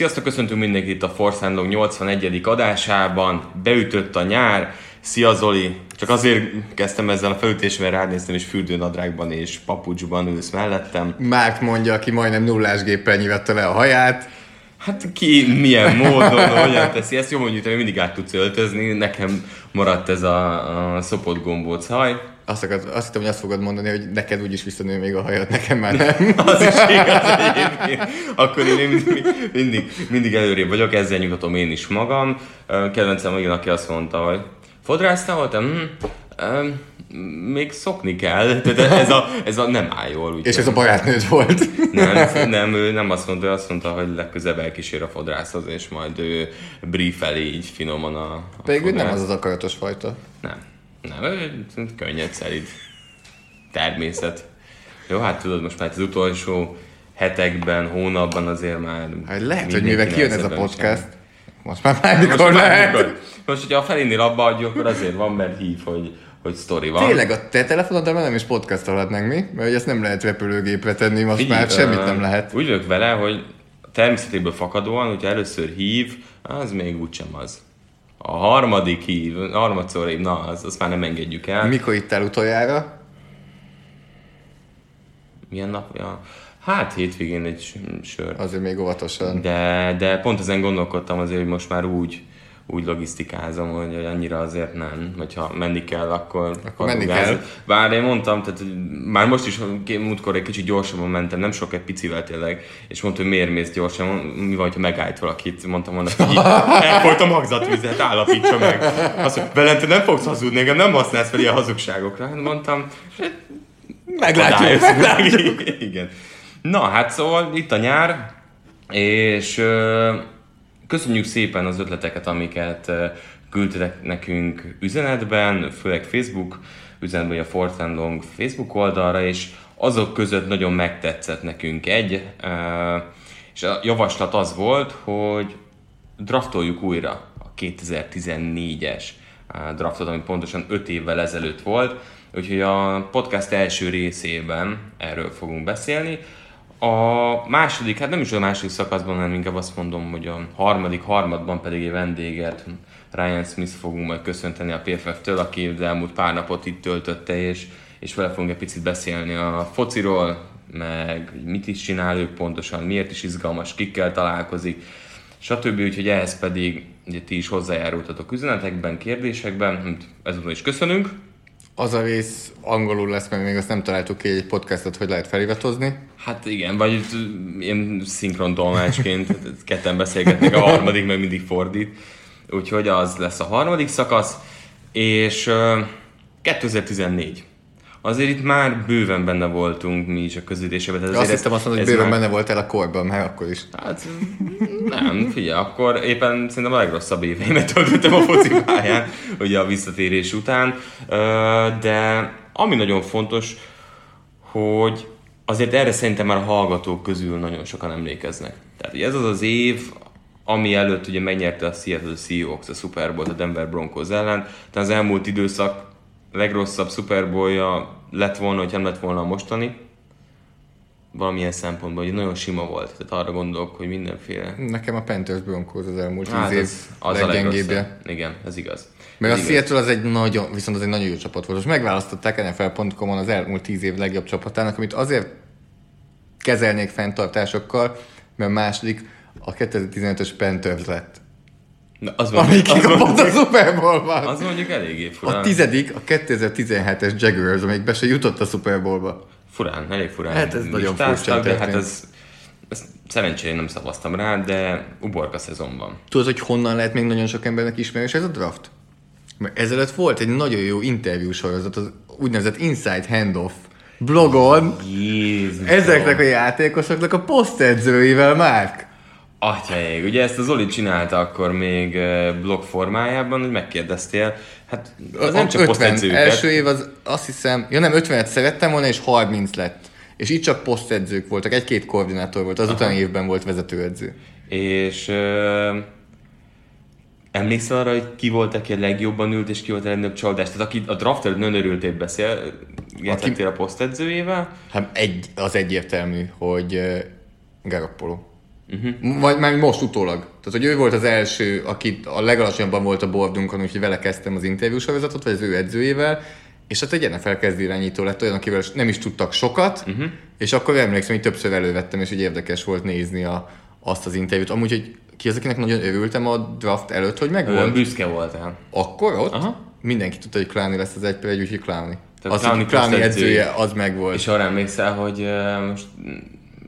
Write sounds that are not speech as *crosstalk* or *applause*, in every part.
Sziasztok, köszöntünk mindenkit itt a Long 81. adásában. Beütött a nyár. Szia Zoli! Csak azért kezdtem ezzel a felütésvel, rád néztem, és fürdőnadrágban és papucsban ülsz mellettem. Márk mondja, aki majdnem nullás géppel nyivette le a haját. Hát ki milyen módon, hogyan teszi ezt, jó mondjuk, hogy mindig át tudsz öltözni, nekem maradt ez a, a szopott gombóc haj. Azt, akar, azt hittem, hogy azt fogod mondani, hogy neked úgyis visszanő még a hajad, nekem már nem. *laughs* Az is igaz egyébként. Akkor én mindig, mindig, mindig előrébb vagyok, ezzel nyugatom én is magam. Kedvencem igen, aki azt mondta, hogy fodrásztál voltam? Hm, még szokni kell, tehát ez a, ez a nem áll jól. És ez a barátnőd volt? Nem, *laughs* nem, ő nem azt mondta, ő azt mondta, hogy legközelebb elkísér a fodrászhoz, és majd ő briefeli így finoman a, a Pedig nem az az akaratos fajta. Nem, nem, könnyed szerint. Természet. Jó, hát tudod, most már az utolsó hetekben, hónapban azért már... Hát lehet, hogy mivel kijön ez a podcast, sem. most már bármikor lehet. Mikor. Most, hogyha a felénél abba adjuk, akkor azért van, mert hív, hogy, hogy sztori van. Tényleg, a te telefonoddal nem is podcastolhatnánk mi? Mert ezt nem lehet repülőgépre tenni, most Így, már semmit nem lehet. Úgy vagyok vele, hogy természetéből fakadóan, hogyha először hív, az még úgysem az. A harmadik hív, a harmadszor hív, na, az, azt már nem engedjük el. Mikor itt el utoljára? Milyen nap? Ja. Hát hétvégén egy sör. Azért még óvatosan. De, de pont ezen gondolkodtam azért, hogy most már úgy, úgy logisztikázom, hogy, hogy annyira azért nem, hogyha menni kell, akkor, akkor menni kell. Bár én mondtam, tehát már most is múltkor egy kicsit gyorsabban mentem, nem sok egy picivel tényleg, és mondta, hogy miért mész gyorsan, mi van, ha megállt valakit, mondtam volna, hogy *laughs* elfolyt a magzatvizet, állapítsa meg. Azt mondja, velem te nem fogsz hazudni, engem nem használsz fel ilyen hazugságokra. Hát mondtam, meglátjuk, meglátjuk. Igen. Na, hát szóval itt a nyár, és Köszönjük szépen az ötleteket, amiket küldtetek nekünk üzenetben, főleg Facebook üzenetben, a Fort Long Facebook oldalra, és azok között nagyon megtetszett nekünk egy, és a javaslat az volt, hogy draftoljuk újra a 2014-es draftot, ami pontosan 5 évvel ezelőtt volt, úgyhogy a podcast első részében erről fogunk beszélni. A második, hát nem is a második szakaszban, hanem inkább azt mondom, hogy a harmadik harmadban pedig egy vendéget, Ryan Smith fogunk majd köszönteni a PFF-től, aki az elmúlt pár napot itt töltötte, és, és vele fogunk egy picit beszélni a fociról, meg mit is csinál ők pontosan, miért is izgalmas, kikkel találkozik, stb. Úgyhogy ehhez pedig ugye, ti is hozzájárultatok üzenetekben, kérdésekben, ezúttal is köszönünk. Az a rész angolul lesz, mert még azt nem találtuk ki egy podcastot, hogy lehet feliratozni. Hát igen, vagy én szinkron tolmácsként ketten beszélgetnek, a harmadik meg mindig fordít. Úgyhogy az lesz a harmadik szakasz, és uh, 2014. Azért itt már bőven benne voltunk mi is a közülésében. Azért azt hittem azt mondod, hogy bőven már... benne voltál a korban, mert akkor is. Hát nem, figyelj, akkor éppen szerintem a legrosszabb éveimet töltöttem a focipályán, ugye a visszatérés után. De ami nagyon fontos, hogy azért erre szerintem már a hallgatók közül nagyon sokan emlékeznek. Tehát ez az az év, ami előtt ugye megnyerte a Seattle Seahawks a Super Bowl a Denver Broncos ellen, tehát az elmúlt időszak legrosszabb Super Bowl-ja lett volna, hogy nem lett volna a mostani, valamilyen szempontból, hogy nagyon sima volt. Tehát arra gondolok, hogy mindenféle... Nekem a Panthers Broncos az elmúlt hát tíz év az, az leggyengébbje. Igen, ez igaz. Mert a Seattle az egy nagyon, viszont az egy nagyon jó csapat volt. Most megválasztották NFL.com-on az elmúlt tíz év legjobb csapatának, amit azért kezelnék fenntartásokkal, mert a második a 2015-ös Panthers lett. Na, az Ami mondjuk, az, kikapott a Super Bowl-ban. az mondjuk eléggé furán. A tizedik, a 2017-es Jaguars, amelyik be se jutott a Super Bowl-ba. Furán, elég furán. Hát ez nagyon furcsán De hát ez, ez szerencsére nem szavaztam rá, de uborka szezon van. Tudod, hogy honnan lehet még nagyon sok embernek ismerős ez a draft? Mert ezelőtt volt egy nagyon jó interjú sorozat, az úgynevezett Inside Handoff blogon, Jézus. ezeknek a játékosoknak a posztedzőivel már. Atyaég, ugye ezt az Oli csinálta akkor még blog formájában, hogy megkérdeztél, hát az nem csak 50, posztedzőket. első év az azt hiszem, ja nem, 50-et szerettem volna, és 30 lett. És itt csak posztedzők voltak, egy-két koordinátor volt, az utáni évben volt vezetőedző. És ö, emlékszel arra, hogy ki volt, aki a legjobban ült, és ki volt a legnagyobb csalódás? Tehát aki a draft előtt nagyon örültél beszél, játszottél a posztedzőjével, Hát egy, az egyértelmű, hogy uh, Garoppolo. Uh-huh. Vagy már most utólag. Tehát, hogy ő volt az első, aki a legalacsonyabban volt a bordunkon, úgyhogy vele kezdtem az interjúsorozatot, vagy az ő edzőjével, és hát egy NFL kezdő irányító lett olyan, akivel nem is tudtak sokat, uh-huh. és akkor emlékszem, hogy többször elővettem, és hogy érdekes volt nézni a, azt az interjút. Amúgy, hogy ki az, akinek nagyon örültem a draft előtt, hogy olyan megvolt. büszke voltál. Akkor ott Aha. mindenki tudta, hogy Clowny lesz az egy per egy, úgyhogy Clowny. Tehát Az, Clowny posztedzője. edzője, az megvolt. És arra emlékszel, hogy ö, most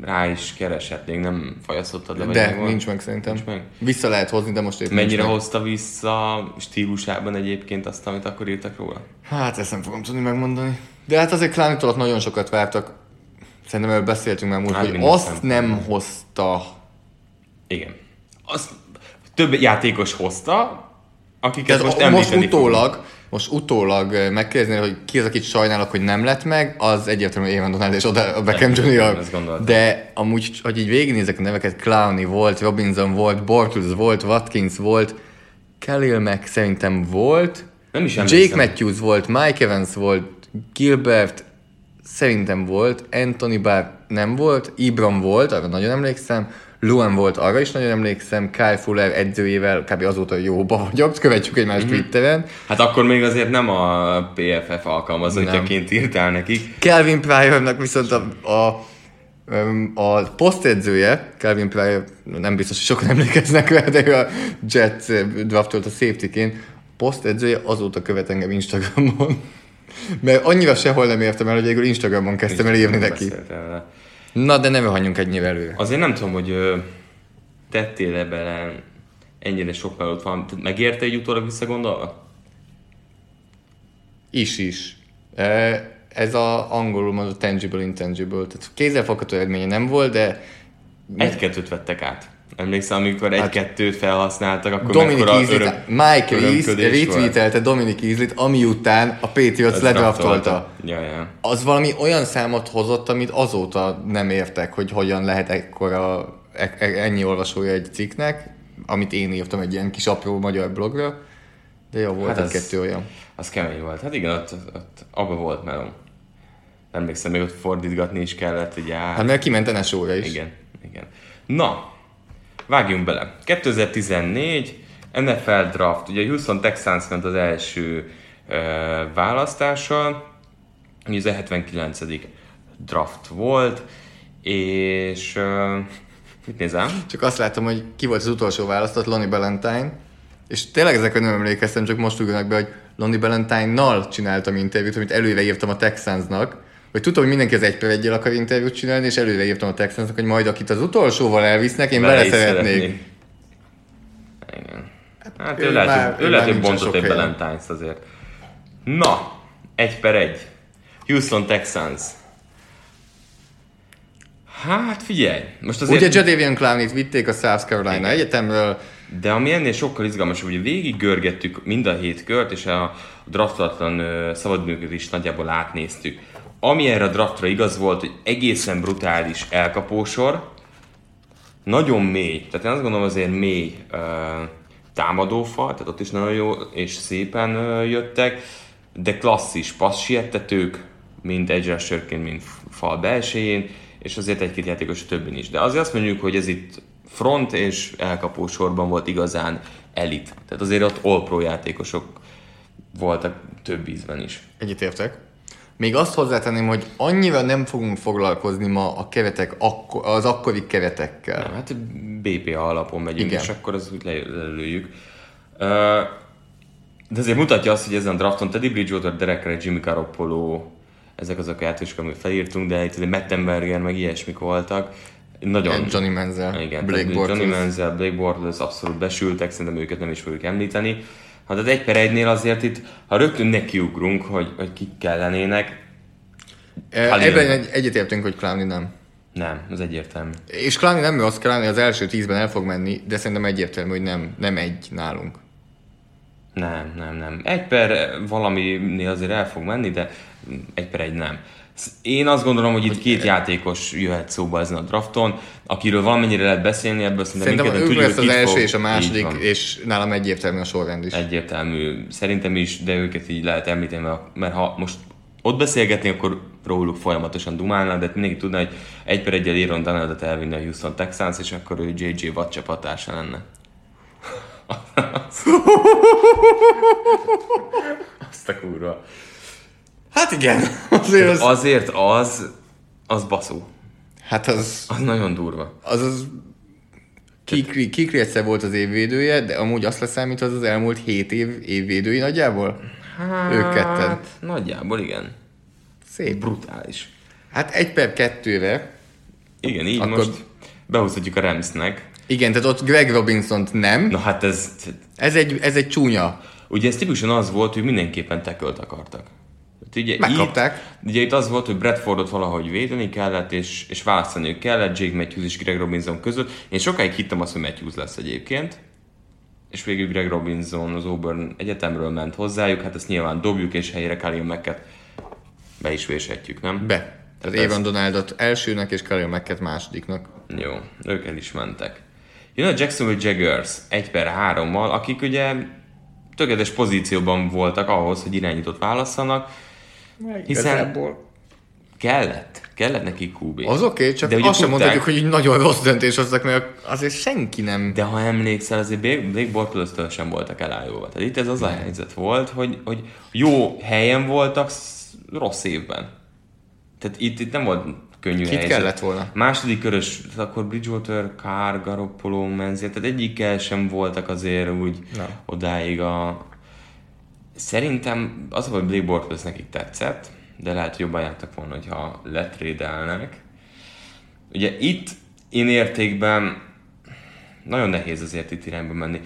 rá is kereshetnénk, nem fajaszottad le, De megvan? nincs meg szerintem. Nincs meg. Vissza lehet hozni, de most épp Mennyire meg. hozta vissza stílusában egyébként azt, amit akkor írtak róla? Hát ezt nem fogom tudni megmondani. De hát azért Klánitól nagyon sokat vártak. Szerintem erről beszéltünk már múlt, Hát hogy azt szempontból. nem hozta. Igen. Azt több játékos hozta, akiket Tehát most most, most említeni fogunk. Most utólag ö, megkérdezni, hogy ki az, akit sajnálok, hogy nem lett meg, az egyértelműen Evan Donald és oda a Beckham Jr. De amúgy, hogy így végignézek a neveket, Clowney volt, Robinson volt, Bortles volt, Watkins volt, Khalil Mack szerintem volt, Nem is Jake emlékszem. Matthews volt, Mike Evans volt, Gilbert szerintem volt, Anthony Barr nem volt, Ibram volt, arra nagyon emlékszem, Luan volt, arra is nagyon emlékszem, Kyle Fuller edzőjével kb. azóta jóba vagyok, követjük egymást Mhm. mm-hmm. Twitteren. Hát akkor még azért nem a PFF alkalmazottjaként írtál nekik. Kelvin Pryornak viszont a, a, a posztedzője, Kelvin Pryor, nem biztos, hogy sokan *laughs* emlékeznek rá, de ő a Jets draftolt a safety-ként, posztedzője azóta követ engem Instagramon. *laughs* Mert annyira sehol nem értem el, hogy végül Instagramon kezdtem el írni neki. Beszéltem. Na, de nem hagyjunk ennyire előre. Azért nem tudom, hogy ö, tettél-e bele ennyire sok melót van. Megérte egy utólag visszagondolva? Is is. Ez a angolul mondott tangible, intangible. Tehát kézzelfogható eredménye nem volt, de Egy-kettőt vettek át. Emlékszel, amikor egy-kettőt felhasználtak, akkor mekkora Easley, öröm, Mike Reese retweetelte Dominic Easley-t, ami után a Patriots ledraftolta. draftolta. Ja, ja. Az valami olyan számot hozott, amit azóta nem értek, hogy hogyan lehet ekkora, e- e- ennyi olvasója egy cikknek, amit én írtam egy ilyen kis apró magyar blogra, de jó, volt Hát hát egy-kettő olyan. Az kemény volt. Hát igen, ott, ott abba volt melom. Emlékszem, még ott fordítgatni is kellett, ugye át. Hát mert kiment a sóra is. Igen, igen. Na, vágjunk bele. 2014, NFL draft. Ugye Houston Texans ment az első uh, választással, ez a 79. draft volt, és uh, mit nézem? Csak azt látom, hogy ki volt az utolsó választott, Lonnie Ballantyne, és tényleg ezekre nem emlékeztem, csak most ugranak be, hogy Lonnie Ballantyne-nal csináltam interjút, amit előre írtam a Texansnak, hogy tudtam, hogy mindenki az egy per egyel akar interjút csinálni, és előre írtam a Texansnak, hogy majd akit az utolsóval elvisznek, én vele is szeretnék. Igen. Hát ő ő, lehet, már- ő ő lehet, hogy bontott egy. Valentine's azért. Na, egy per egy. Houston Texans. Hát figyelj, most azért... Ugye Jadavion Clowney-t vitték a South Carolina Igen. Egyetemről, De ami ennél sokkal izgalmasabb, hogy végig görgettük mind a hét kört, és a draftatlan szabadműködést is nagyjából átnéztük. Ami erre a draftra igaz volt, hogy egészen brutális elkapósor, nagyon mély, tehát én azt gondolom azért mély ö, támadófal, tehát ott is nagyon jó és szépen ö, jöttek, de klasszis passzsiettetők, mind edge rusherként, mind fal belsején, és azért egy-két játékos a többin is. De azért azt mondjuk, hogy ez itt front és elkapó sorban volt igazán elit. Tehát azért ott all pro játékosok voltak több ízben is. egyetértek. Még azt hozzátenném, hogy annyira nem fogunk foglalkozni ma a keretek, az akkori keretekkel. Nem, hát BPA alapon megyünk, Igen. és akkor az úgy le- lelőjük. De azért mutatja azt, hogy ezen a drafton Teddy Bridgewater, Derek Ray, Jimmy Garoppolo, ezek azok a játékosok, amit felírtunk, de itt Mettenberger, meg ilyesmik voltak. Nagyon... Johnny Manziel, igen, Blake Johnny Bortles. Manziel, Blake Bortles abszolút besültek, szerintem őket nem is fogjuk említeni. Hát az egy per egynél azért itt, ha rögtön nekiugrunk, hogy, hogy kik kellenének, E, Khalil. Ebben egy, egyetértünk, hogy Clowney nem. nem, az egyértelmű. És Clowney nem rossz, Clowney az első tízben el fog menni, de szerintem egyértelmű, hogy nem, nem egy nálunk. Nem, nem, nem. Egy per valaminél azért el fog menni, de egy per egy nem. Én azt gondolom, hogy itt két játékos jöhet szóba ezen a drafton, akiről valamennyire lehet beszélni, ebből szerintem, Szerintem mindketten lesz hogy az első fog- és a második, és nálam egyértelmű a sorrend is. Egyértelmű. Szerintem is, de őket így lehet említeni, mert- ha most ott beszélgetni, akkor róluk folyamatosan dumálna, de mindenki tudná, hogy egy per egyel Aaron Donaldet elvinne a Houston Texans, és akkor ő JJ Watt csapatársa lenne. *laughs* Azt a kurva. Hát igen, *laughs* azért az... Azért az, az baszó. Hát az, Az nagyon durva. az, az Kikri, Kikri egyszer volt az évvédője, de amúgy azt leszámít, az az elmúlt 7 év évvédői nagyjából? Hát, Ők ketten. Nagyjából igen. Szép. Brutális. Hát egy per kettőre. Igen, így Akkor- most behúzhatjuk a Ramsnek. Igen, tehát ott Greg robinson nem. Na hát ez, Ez egy, ez egy csúnya. ugye ez tipikusan az volt, hogy mindenképpen tekölt akartak. Ugye Megkapták. Itt, ugye itt az volt, hogy Bradfordot valahogy védeni kellett, és, és választaniuk kellett Jake Matthews és Greg Robinson között. Én sokáig hittem azt, hogy Matthews lesz egyébként. És végül Greg Robinson az Auburn egyetemről ment hozzájuk, hát ezt nyilván dobjuk, és helyére Khalil Macket be is véshetjük, nem? Be. Tehát ez- Aaron Donaldot elsőnek és Khalil Macket másodiknak. Jó, ők el is mentek. Jön a Jacksonville Jaguars 1 per 3-mal, akik ugye tökéletes pozícióban voltak ahhoz, hogy irányított válasszanak, hiszen kellett, kellett neki QB. Az oké, okay, csak De azt sem tudták- mondhatjuk, hogy így nagyon rossz döntés hoztak, mert azért senki nem... De ha emlékszel, azért Blake Bortles-től sem voltak elájulva. Tehát itt ez az a helyzet volt, hogy, hogy jó helyen voltak sz- rossz évben. Tehát itt, itt nem volt könnyű Kit helyzet. kellett volna? Második körös, akkor Bridgewater, Carr, Garoppolo, Menzies, tehát egyikkel sem voltak azért úgy Na. odáig a... Szerintem az, hogy Blake Bortles nekik tetszett, de lehet, hogy jobban jártak volna, hogyha letrédelnek. Ugye itt én értékben nagyon nehéz azért itt irányba menni.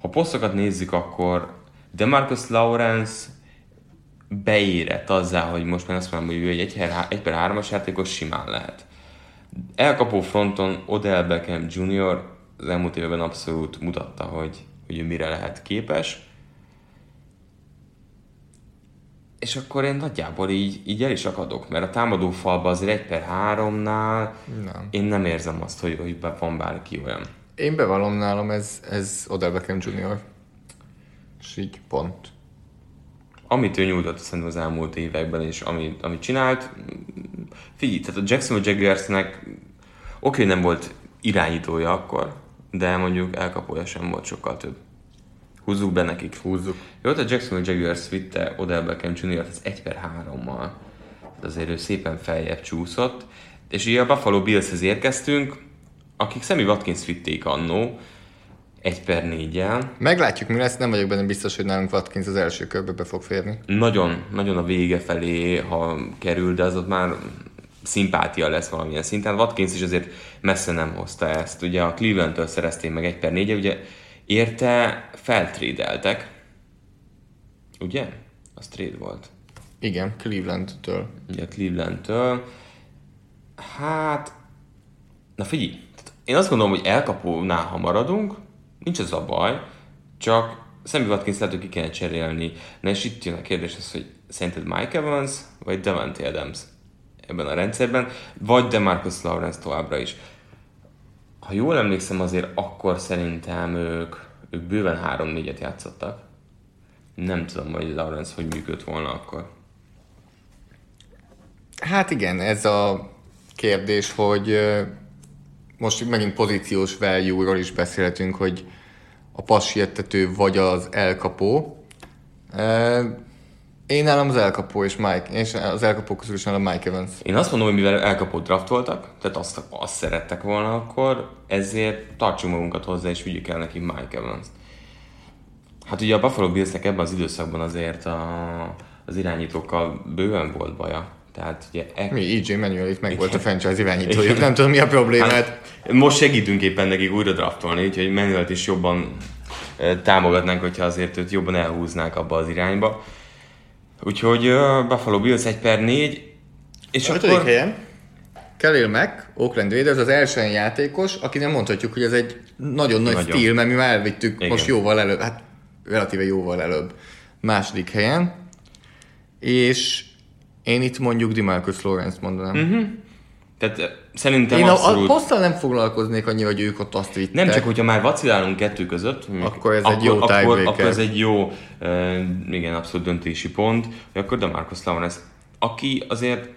Ha posztokat nézzük, akkor Demarcus Lawrence beérett azzá, hogy most már azt mondom, hogy ő egy 1 egy per 3-as játékos simán lehet. Elkapó fronton Odell Beckham Jr. az elmúlt évben abszolút mutatta, hogy, hogy ő mire lehet képes. És akkor én nagyjából így, így el is akadok, mert a támadó falban azért 1 per 3-nál Nem. én nem érzem azt, hogy, hogy van bárki olyan. Én bevallom nálam, ez, ez Odell Beckham Jr. És így pont. amit ő nyújtott szerintem az elmúlt években, és amit, amit csinált, figyelj, tehát a Jacksonville Jaguarsnek oké, hogy nem volt irányítója akkor, de mondjuk elkapója sem volt sokkal több. Húzzuk be nekik. Húzzuk. Jó, a Jacksonville Jaguars vitte Odell Beckham Jr. az 1 per 3-mal. Azért ő szépen feljebb csúszott. És így a Buffalo Billshez érkeztünk, akik Sammy Watkins vitték annó, 1 per 4-jel. Meglátjuk, mi lesz, nem vagyok benne biztos, hogy nálunk Watkins az első körbe be fog férni. nagyon, nagyon a vége felé, ha kerül, de az ott már szimpátia lesz valamilyen szinten. Watkins is azért messze nem hozta ezt. Ugye a Cleveland-től szerezték meg egy per négye, ugye érte feltrédeltek. Ugye? Az trade volt. Igen, Cleveland-től. Ugye Cleveland-től. Hát, na figyelj, én azt gondolom, hogy elkapónál, ha maradunk, nincs ez a baj, csak Sammy Watkins lehet, hogy ki kellene cserélni. Na és itt jön a kérdés az, hogy szerinted Mike Evans, vagy Devante Adams ebben a rendszerben, vagy Demarcus Lawrence továbbra is. Ha jól emlékszem, azért akkor szerintem ők, ők bőven 3-4-et játszottak. Nem tudom, hogy Lawrence hogy működött volna akkor. Hát igen, ez a kérdés, hogy most megint pozíciós value-ról is beszélhetünk, hogy a passietető vagy az elkapó. Én nálam az elkapó és Mike, és az elkapó közül is nálam Mike Evans. Én azt mondom, hogy mivel elkapott draftoltak, tehát azt, azt szerettek volna akkor, ezért tartsunk magunkat hozzá, és vigyük el neki Mike evans Hát ugye a Buffalo Billsnek ebben az időszakban azért a, az irányítókkal bőven volt baja. Tehát ugye... E- Mi, EJ Manuel itt meg volt a franchise irányítójuk, nem tudom mi a problémát. Hát, most segítünk éppen nekik újra draftolni, úgyhogy Manuelt is jobban e, támogatnánk, hogyha azért őt jobban elhúznák abba az irányba. Úgyhogy uh, Buffalo Bills 1 per 4, és a akkor... helyen Khalil Mack, Oakland Raiders az első játékos, aki nem mondhatjuk, hogy ez egy nagyon nagy nagyon. stíl, mert mi már elvittük Igen. most jóval előbb, hát relatíve jóval előbb második helyen, és én itt mondjuk Dimarcus Lawrence mondanám. Uh-huh. Tehát szerintem Én abszolút... a, a nem foglalkoznék annyira, hogy ők ott azt vittek. Nem csak, hogyha már vacilálunk kettő között, akkor ez akkor, egy jó akkor, akkor ez egy jó, uh, igen, abszolút döntési pont, hogy akkor Demarcus Lawrence, aki azért,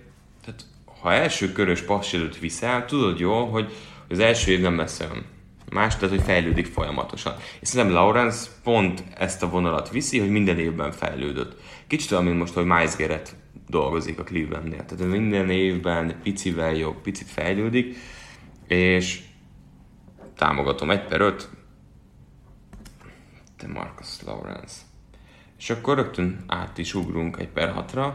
tehát ha első körös passz előtt viszel, tudod jól, hogy az első év nem lesz olyan más, tehát hogy fejlődik folyamatosan. És szerintem Lawrence pont ezt a vonalat viszi, hogy minden évben fejlődött. Kicsit olyan, mint most, hogy Miles Garrett dolgozik a Clevelandnél. Tehát minden évben picivel jobb, picit fejlődik, és támogatom 1 per 5, de Marcus Lawrence. És akkor rögtön át is ugrunk 1 per 6-ra.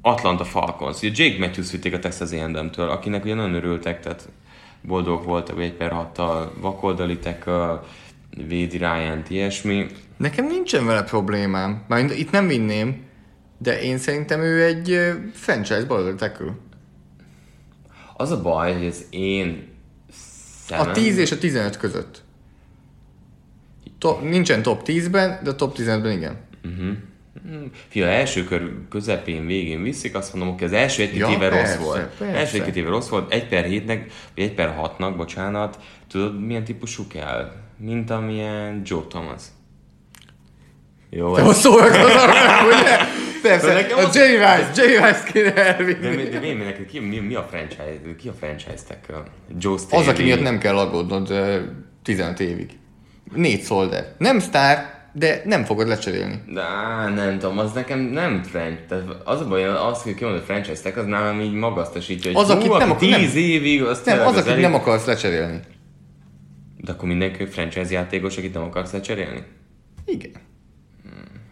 Atlanta Falcons. Ugye Jake Matthews vitték a Texas A&M-től, akinek ugye nagyon örültek, tehát boldog voltak, 1 per 6-tal vakoldali tackle, védi ryan ilyesmi. Nekem nincsen vele problémám. Már itt nem vinném, de én szerintem ő egy franchise baloldali tackle. Az a baj, hogy ez én szemem... A 10 és a 15 között. Top, nincsen top 10-ben, de top 15-ben igen. Uh-huh. Fia, első kör közepén, végén viszik, azt mondom, hogy az első egy-két ja, éve persze, rossz volt. Persze. Első egy-két éve rossz volt, egy per hétnek, vagy egy per hatnak, bocsánat, tudod milyen típusú kell? Mint amilyen Joe Thomas. Jó, Te most szórakozol ugye? *laughs* Persze, a Jerry Rice, Jerry Rice kéne elvinni. De, de, de mi, mi, ki, mi, mi, a franchise, ki a franchise tech? Joe Staley. Az, aki miatt nem kell aggódnod 15 évig. Négy szolder. Nem sztár, de nem fogod lecserélni. De nem tudom, az nekem nem franchise. Tehát az a baj, az, hogy kimondod franchise az nálam így magasztosítja, hogy az, akit nem, akar, 10 nem, évig, az nem, az, az akit nem akarsz lecserélni. De akkor mindenki franchise játékos, akit nem akarsz lecserélni? Igen.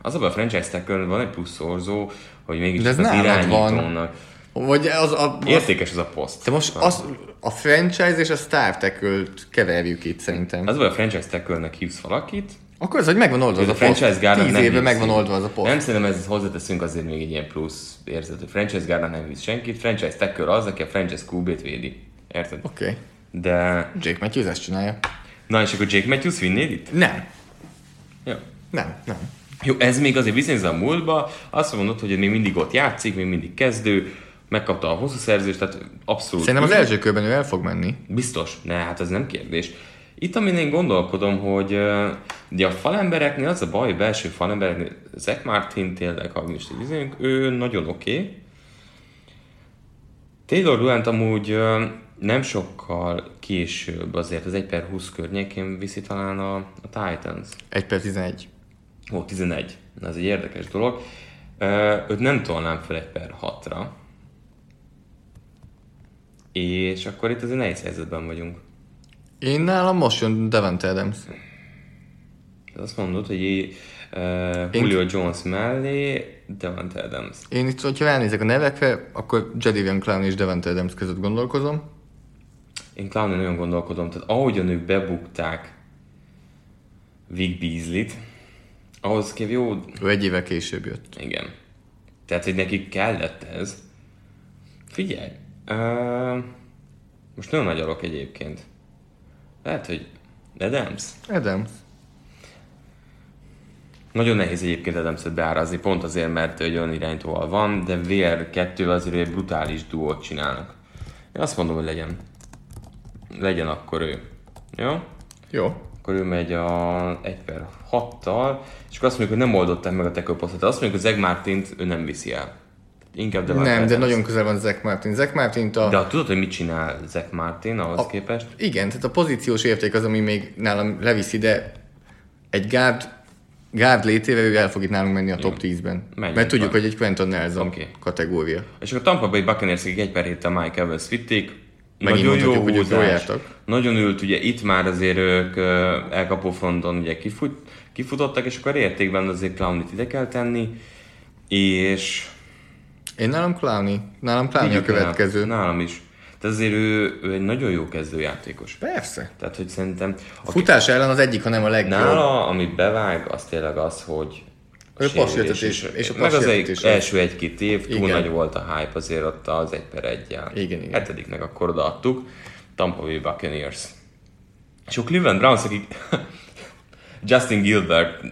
Az a franchise van egy plusz szorzó, hogy mégis az irányítónak. Van. Vagy az a, az, Értékes az a poszt. De most az, a franchise és a star tackle keverjük itt szerintem. Az, a franchise tackle hívsz valakit, akkor ez, hogy megvan oldva az a, a franchise poszt. Tíz éve megvan oldva az a poszt. Nem szerintem ez hozzáteszünk azért még egy ilyen plusz érzet, hogy franchise guard nem hisz senkit, franchise tackle az, aki a franchise QB-t védi. Érted? Oké. Okay. De... Jake Matthews ezt csinálja. Na és akkor Jake Matthews vinnéd itt? Nem. Jó. Nem, nem. Jó, ez még azért viszonylag a múltba, azt mondod, hogy még mindig ott játszik, még mindig kezdő, megkapta a hosszú szerzést, tehát abszolút... Szerintem az első körben ő el fog menni. Biztos, ne, hát ez nem kérdés. Itt, amin én gondolkodom, hogy ugye a falembereknél az a baj, hogy belső falembereknél, Zach Martin tényleg, ha most így ő nagyon oké. Okay. Taylor Ruant amúgy nem sokkal később azért az 1 per 20 környékén viszi talán a, a Titans. 1 per 11. Ó, 11. Na, ez egy érdekes dolog. Őt nem tolnám fel egy per 6-ra. És akkor itt azért nehéz helyzetben vagyunk. Én nálam most jön Devante Adams. Azt mondod, hogy uh, Julio Én... Jones mellé Devante Adams. Én itt, hogyha elnézek a nevekre, akkor Jadivian Clown és Devante Adams között gondolkozom. Én Clown nagyon gondolkodom, tehát ahogyan ők bebukták Vic Beasley-t, ahhoz kép jó... Ő egy éve később jött. Igen. Tehát, hogy nekik kellett ez. Figyelj, uh, most nagyon nagy alok egyébként. Lehet, hogy Adams? Adams. Nagyon nehéz egyébként Adams-et beárazni, pont azért, mert egy olyan irányítóval van, de VR 2 azért egy brutális duót csinálnak. Én azt mondom, hogy legyen. Legyen akkor ő. Jó? Jó akkor ő megy a 1 per 6-tal, és akkor azt mondjuk, hogy nem oldották meg a tackle posztot. Azt mondjuk, hogy Zeg Martint ő nem viszi el. Inkább de Nem, de nagyon közel van Zeg Martin. Zeg Martin a... De tudod, hogy mit csinál Zeg Martin ahhoz a... képest? Igen, tehát a pozíciós érték az, ami még nálam leviszi, de egy guard, guard létével ő el fog itt nálunk menni a top 10-ben. Menjünk Mert tudjuk, van. hogy egy Quentin Nelson okay. kategória. És akkor a Tampa Bay Buccaneers egy per héttel Mike Evans vitték, Megint nagyon jó húzás. Nagyon ült, ugye itt már azért ők elkapó fronton ugye kifut, kifutottak, és akkor értékben azért Clowney-t ide kell tenni, és Én nálam Clowny. Nálam Clowny a következő. Nálam is. De azért ő, ő egy nagyon jó kezdőjátékos. Persze. Tehát, hogy szerintem... A futás ellen az egyik, hanem a legjobb. Nála, amit bevág, az tényleg az, hogy sérülés is- és a Meg az egy, első egy-két év, túl Igen. nagy volt a hype azért ott az egy per egyel. Igen, igen. Hetediknek akkor odaadtuk. Tampa Bay Buccaneers. És a Cleveland Browns, akik *laughs* Justin Gilbert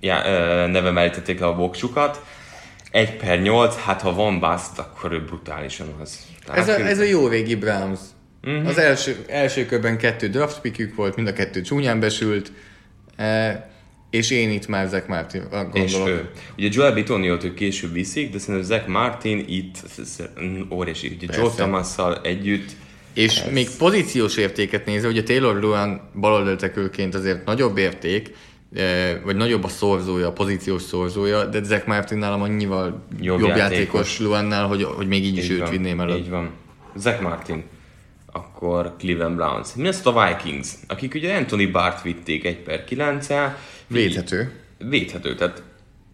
já, ö, neve merítették le a voksukat, 1 per 8, hát ha van bust, akkor ő brutálisan az. Tehát Ez a, ez a jó régi Browns. Uh-huh. Az első, első körben kettő draft pickük volt, mind a kettő csúnyán besült, és én itt már Zach Martin És gondolok. ő. Ugye Joel Bitoniot ők később viszik, de szerintem Zach Martin itt ez óriási. Ugye Joe Persze. Thomas-szal együtt És ez... még pozíciós értéket nézve, ugye Taylor Luan baloldaltekülként azért nagyobb érték, vagy nagyobb a szorzója, a pozíciós szorzója, de Zach Martin nálam annyival jobb, Jobb játékos. játékos Luannál, hogy, hogy még így is Így őt van, vinném el. Így van. Zach Martin. Akkor Cleveland Browns. Mi lesz a Vikings? Akik ugye Anthony Bart vitték 1 per 9 Védhető. Védhető. Tehát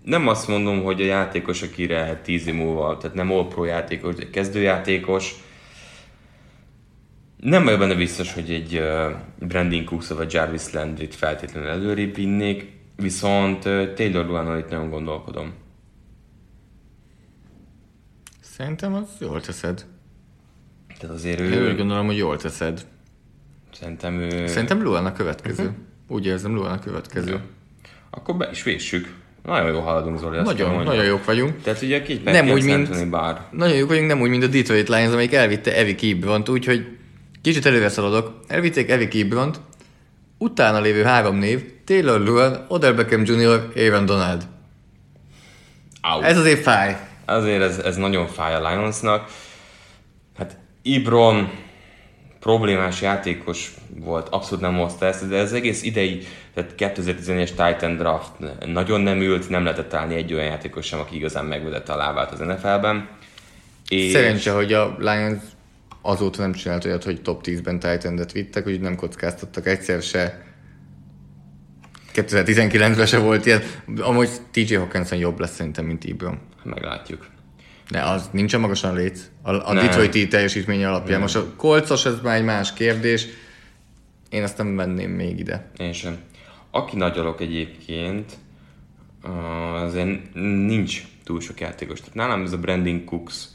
nem azt mondom, hogy a játékos, akire 10 év múlva, tehát nem all pro játékos, de kezdőjátékos, nem vagyok benne biztos, hogy egy uh, Brandon Cooks vagy Jarvis Landry-t feltétlenül előrébb vinnék, viszont uh, Taylor Luannal itt nagyon gondolkodom. Szerintem az jól teszed. Tehát azért Én ő, úgy gondolom, hogy jól teszed. szerintem ő... Szerintem Luan a következő. Uh-huh. Úgy érzem, Luan a következő. Akkor be is véssük. Nagyon jól haladunk, Zoli, Nagyon, nagyon jók vagyunk. Tehát ugye két Nem úgy, mint- Barr. Nagyon jók vagyunk, nem úgy, mint a Detroit Lions, amelyik elvitte Evi Kibrant, úgyhogy kicsit előre szaladok. Elvitték Evi Kibrant, utána lévő három név, Taylor Luan, Odell Beckham Jr., Aaron Donald. Au. Ez azért fáj. Azért ez, ez nagyon fáj a Lionsnak. Hát Ibron problémás játékos volt, abszolút nem hozta ezt, de ez egész idei, tehát 2011-es Titan draft nagyon nem ült, nem lehetett találni egy olyan játékos sem, aki igazán megvedette a lábát az NFL-ben. És Szerencse, hogy a Lions azóta nem csinált olyat, hogy top 10-ben Titan-et vittek, úgyhogy nem kockáztattak egyszer se. 2019-ben se volt ilyen. Amúgy TJ Hawkinson jobb lesz szerintem, mint Ibron. meglátjuk. De az nincsen magasan léc. A, a Nem. Detroiti teljesítménye alapján. Most a kolcos, ez már egy más kérdés. Én azt nem venném még ide. Én sem. Aki nagy alok egyébként, azért nincs túl sok játékos. Tehát nálam ez a Brandon Cooks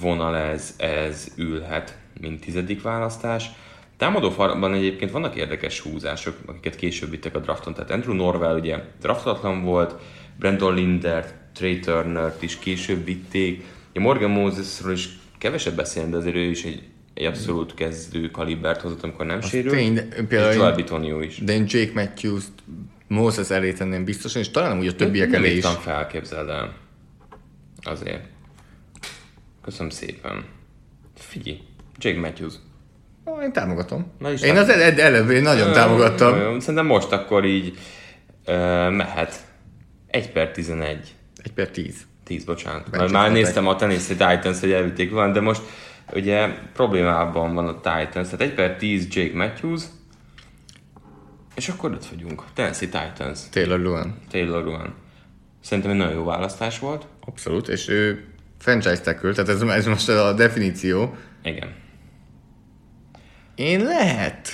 vonal ez, ez ülhet, mint tizedik választás. Támadó farban egyébként vannak érdekes húzások, akiket később vittek a drafton. Tehát Andrew Norwell ugye draftatlan volt, Brandon Linder, Trey turner is később vitték. Ugye Morgan Mosesről is kevesebb beszélni, de azért ő is egy, egy abszolút kezdő kalibert hozott, amikor nem sérült. tény, de és például Joel én- Bitonio is. De én Jake Matthews Moses elé tenném biztosan, és talán úgy a többiek nem elé is. írtam fel, képzeld el. Azért. Köszönöm szépen. Figyelj, Jake Matthews. Ó, Én támogatom. Na is én az ed- előbb én nagyon támogattam. Ö, Szerintem most akkor így ö, mehet. 1 per 11. Egy per tíz. 10, bocsánat. Bencsi Már, néztem a Tennessee Titans, hogy elvitték van, de most ugye problémában van a Titans. Tehát 1 per 10 Jake Matthews, és akkor ott vagyunk. Tennessee Titans. Taylor Luan. Taylor Ruan. Szerintem egy nagyon jó választás volt. Abszolút, és ő franchise tackle, tehát ez, ez most a definíció. Igen. Én lehet.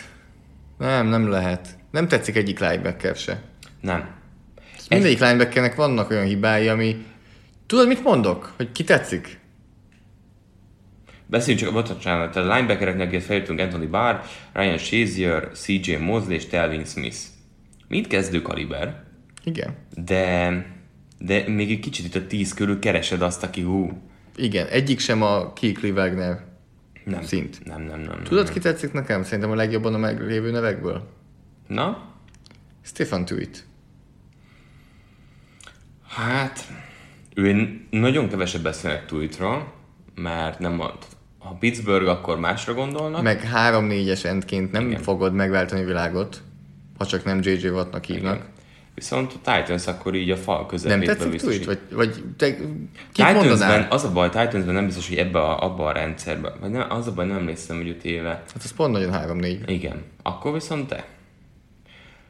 Nem, nem lehet. Nem tetszik egyik linebacker se. Nem. Mindegyik linebackernek vannak olyan hibái, ami... Tudod, mit mondok? Hogy ki tetszik? Beszéljünk csak, bocsánat, a linebackereknek akiket feljöttünk Anthony Barr, Ryan Shazier, CJ Mosley és Telvin Smith. Mind kezdő kaliber, Igen. de, de még egy kicsit itt a 10 körül keresed azt, aki hú. Igen, egyik sem a Kikli Wagner Nem. szint. Nem, nem, nem. Tudod, nem. ki tetszik nekem? Szerintem a legjobban a meglévő nevekből. Na? Stefan Tuit. Hát, ő nagyon keveset beszélnek Tweetről, mert nem a, ha Pittsburgh, akkor másra gondolnak. Meg 3-4-es endként nem Igen. Fogod megváltani a világot, ha csak nem JJ Wattnak hívnak. Igen. Viszont a Titans akkor így a fal Nem közepétbe tetszik biztosít. Tuit? Vagy, vagy te Titansben, az a baj, Titansben nem biztos, hogy ebbe a, abba a rendszerben, vagy nem, az a baj, nem emlékszem, hogy öt éve. Hát az pont nagyon 3-4. Igen. Akkor viszont te.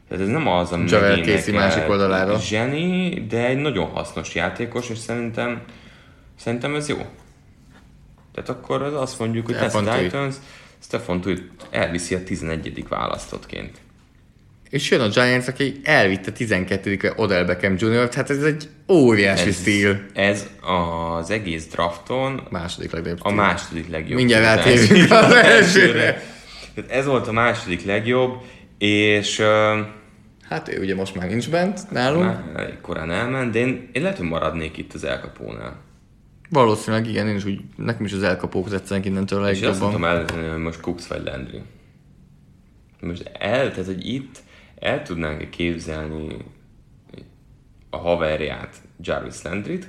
Tehát ez nem az, ami Javel Casey másik oldalára. Zseni, de egy nagyon hasznos játékos, és szerintem, szerintem ez jó. Tehát akkor az azt mondjuk, hogy Stefan Tuitt. Titans, Stefan Tuitt elviszi a 11. választottként. És jön a Giants, aki elvitte 12-re Odell Beckham Jr. Hát ez egy óriási Ez, stíl. ez az egész drafton Második legnagyobb a második legjobb. Mindjárt első- az *laughs* elsőre. Tehát ez volt a második legjobb, és uh, Hát ő ugye most már nincs bent nálunk. már elég korán elment, de én, én lehet, hogy maradnék itt az elkapónál. Valószínűleg igen, én is úgy, nekem is az elkapók tetszenek innentől a És azt mondtam legjobban. előzni, hogy most Cooks vagy Landry. Most el, tehát hogy itt el tudnánk képzelni a haverját, Jarvis Landryt,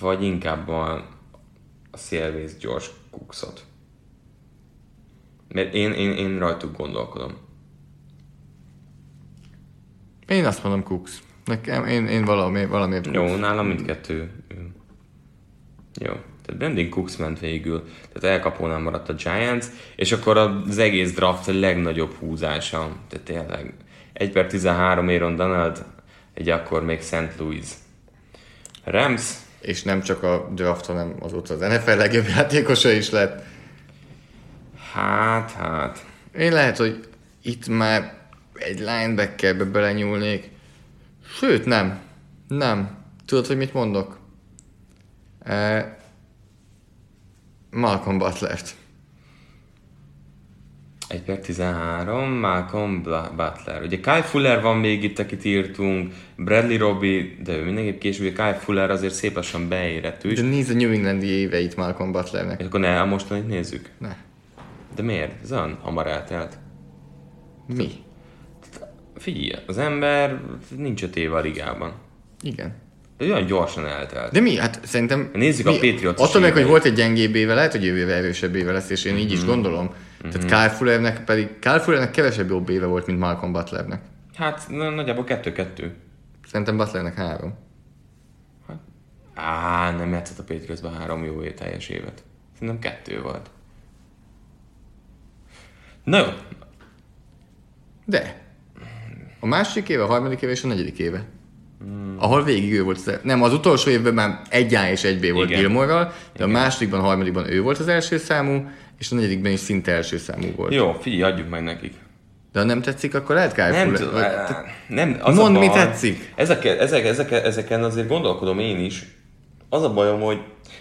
vagy inkább a, a szélvész George Cooksot. Mert én, én, én rajtuk gondolkodom. Én azt mondom Cooks. Nekem, én, én valami, valamiért Cooks. Jó, nálam mindkettő. Jó. Tehát Brandon Cooks ment végül, tehát elkapónál maradt a Giants, és akkor az egész draft a legnagyobb húzása. Tehát tényleg 1 per 13 Aaron Donald, egy akkor még St. Louis. Rams, És nem csak a draft, hanem azóta az NFL legjobb játékosa is lett. hát, hát. Én lehet, hogy itt már egy linebackerbe belenyúlnék. Sőt, nem. Nem. Tudod, hogy mit mondok? E... Malcolm Butlert. 1 per 13, Malcolm Butler. Ugye Kyle Fuller van még itt, akit írtunk, Bradley Robbie, de ő mindenképp később, Kyle Fuller azért szép lassan beérett ő is. De nézd a New Englandi éveit Malcolm Butlernek. És akkor ne, a mostanit nézzük. Ne. De miért? Ez olyan hamar eltelt. Mi? Figyelj, az ember nincs öt éve a ligában. Igen. De olyan gyorsan eltelt. De mi? Hát szerintem... Nézzük a mi? Patriots-os Attól meg, hogy volt egy gyengébb éve, lehet, hogy jövő éve erősebb éve lesz, és én így Mhm. is gondolom. Tehát Kyle Fullernek pedig... Kyle Fullernek kevesebb jobb éve volt, mint Malcolm Butlernek. Hát na, nagyjából kettő-kettő. Szerintem Butlernek három. Á, nem játszott a Patriotsban három jó év teljes évet. Szerintem kettő volt. Na jó, De. A második éve, a harmadik éve és a negyedik éve. Hmm. Ahol végig ő volt az el... Nem, az utolsó évben már egy A és egy B volt Igen. Gilmore-ral, de Igen. a másodikban, a harmadikban ő volt az első számú, és a negyedikben is szinte első számú volt. jó, figyelj, adjuk meg nekik. De ha nem tetszik, akkor lehet Kyle Nem vagy- nem, az Mondd, mi tetszik. Ezek, ezek, ezek, ezeken azért gondolkodom én is. Az a bajom, hogy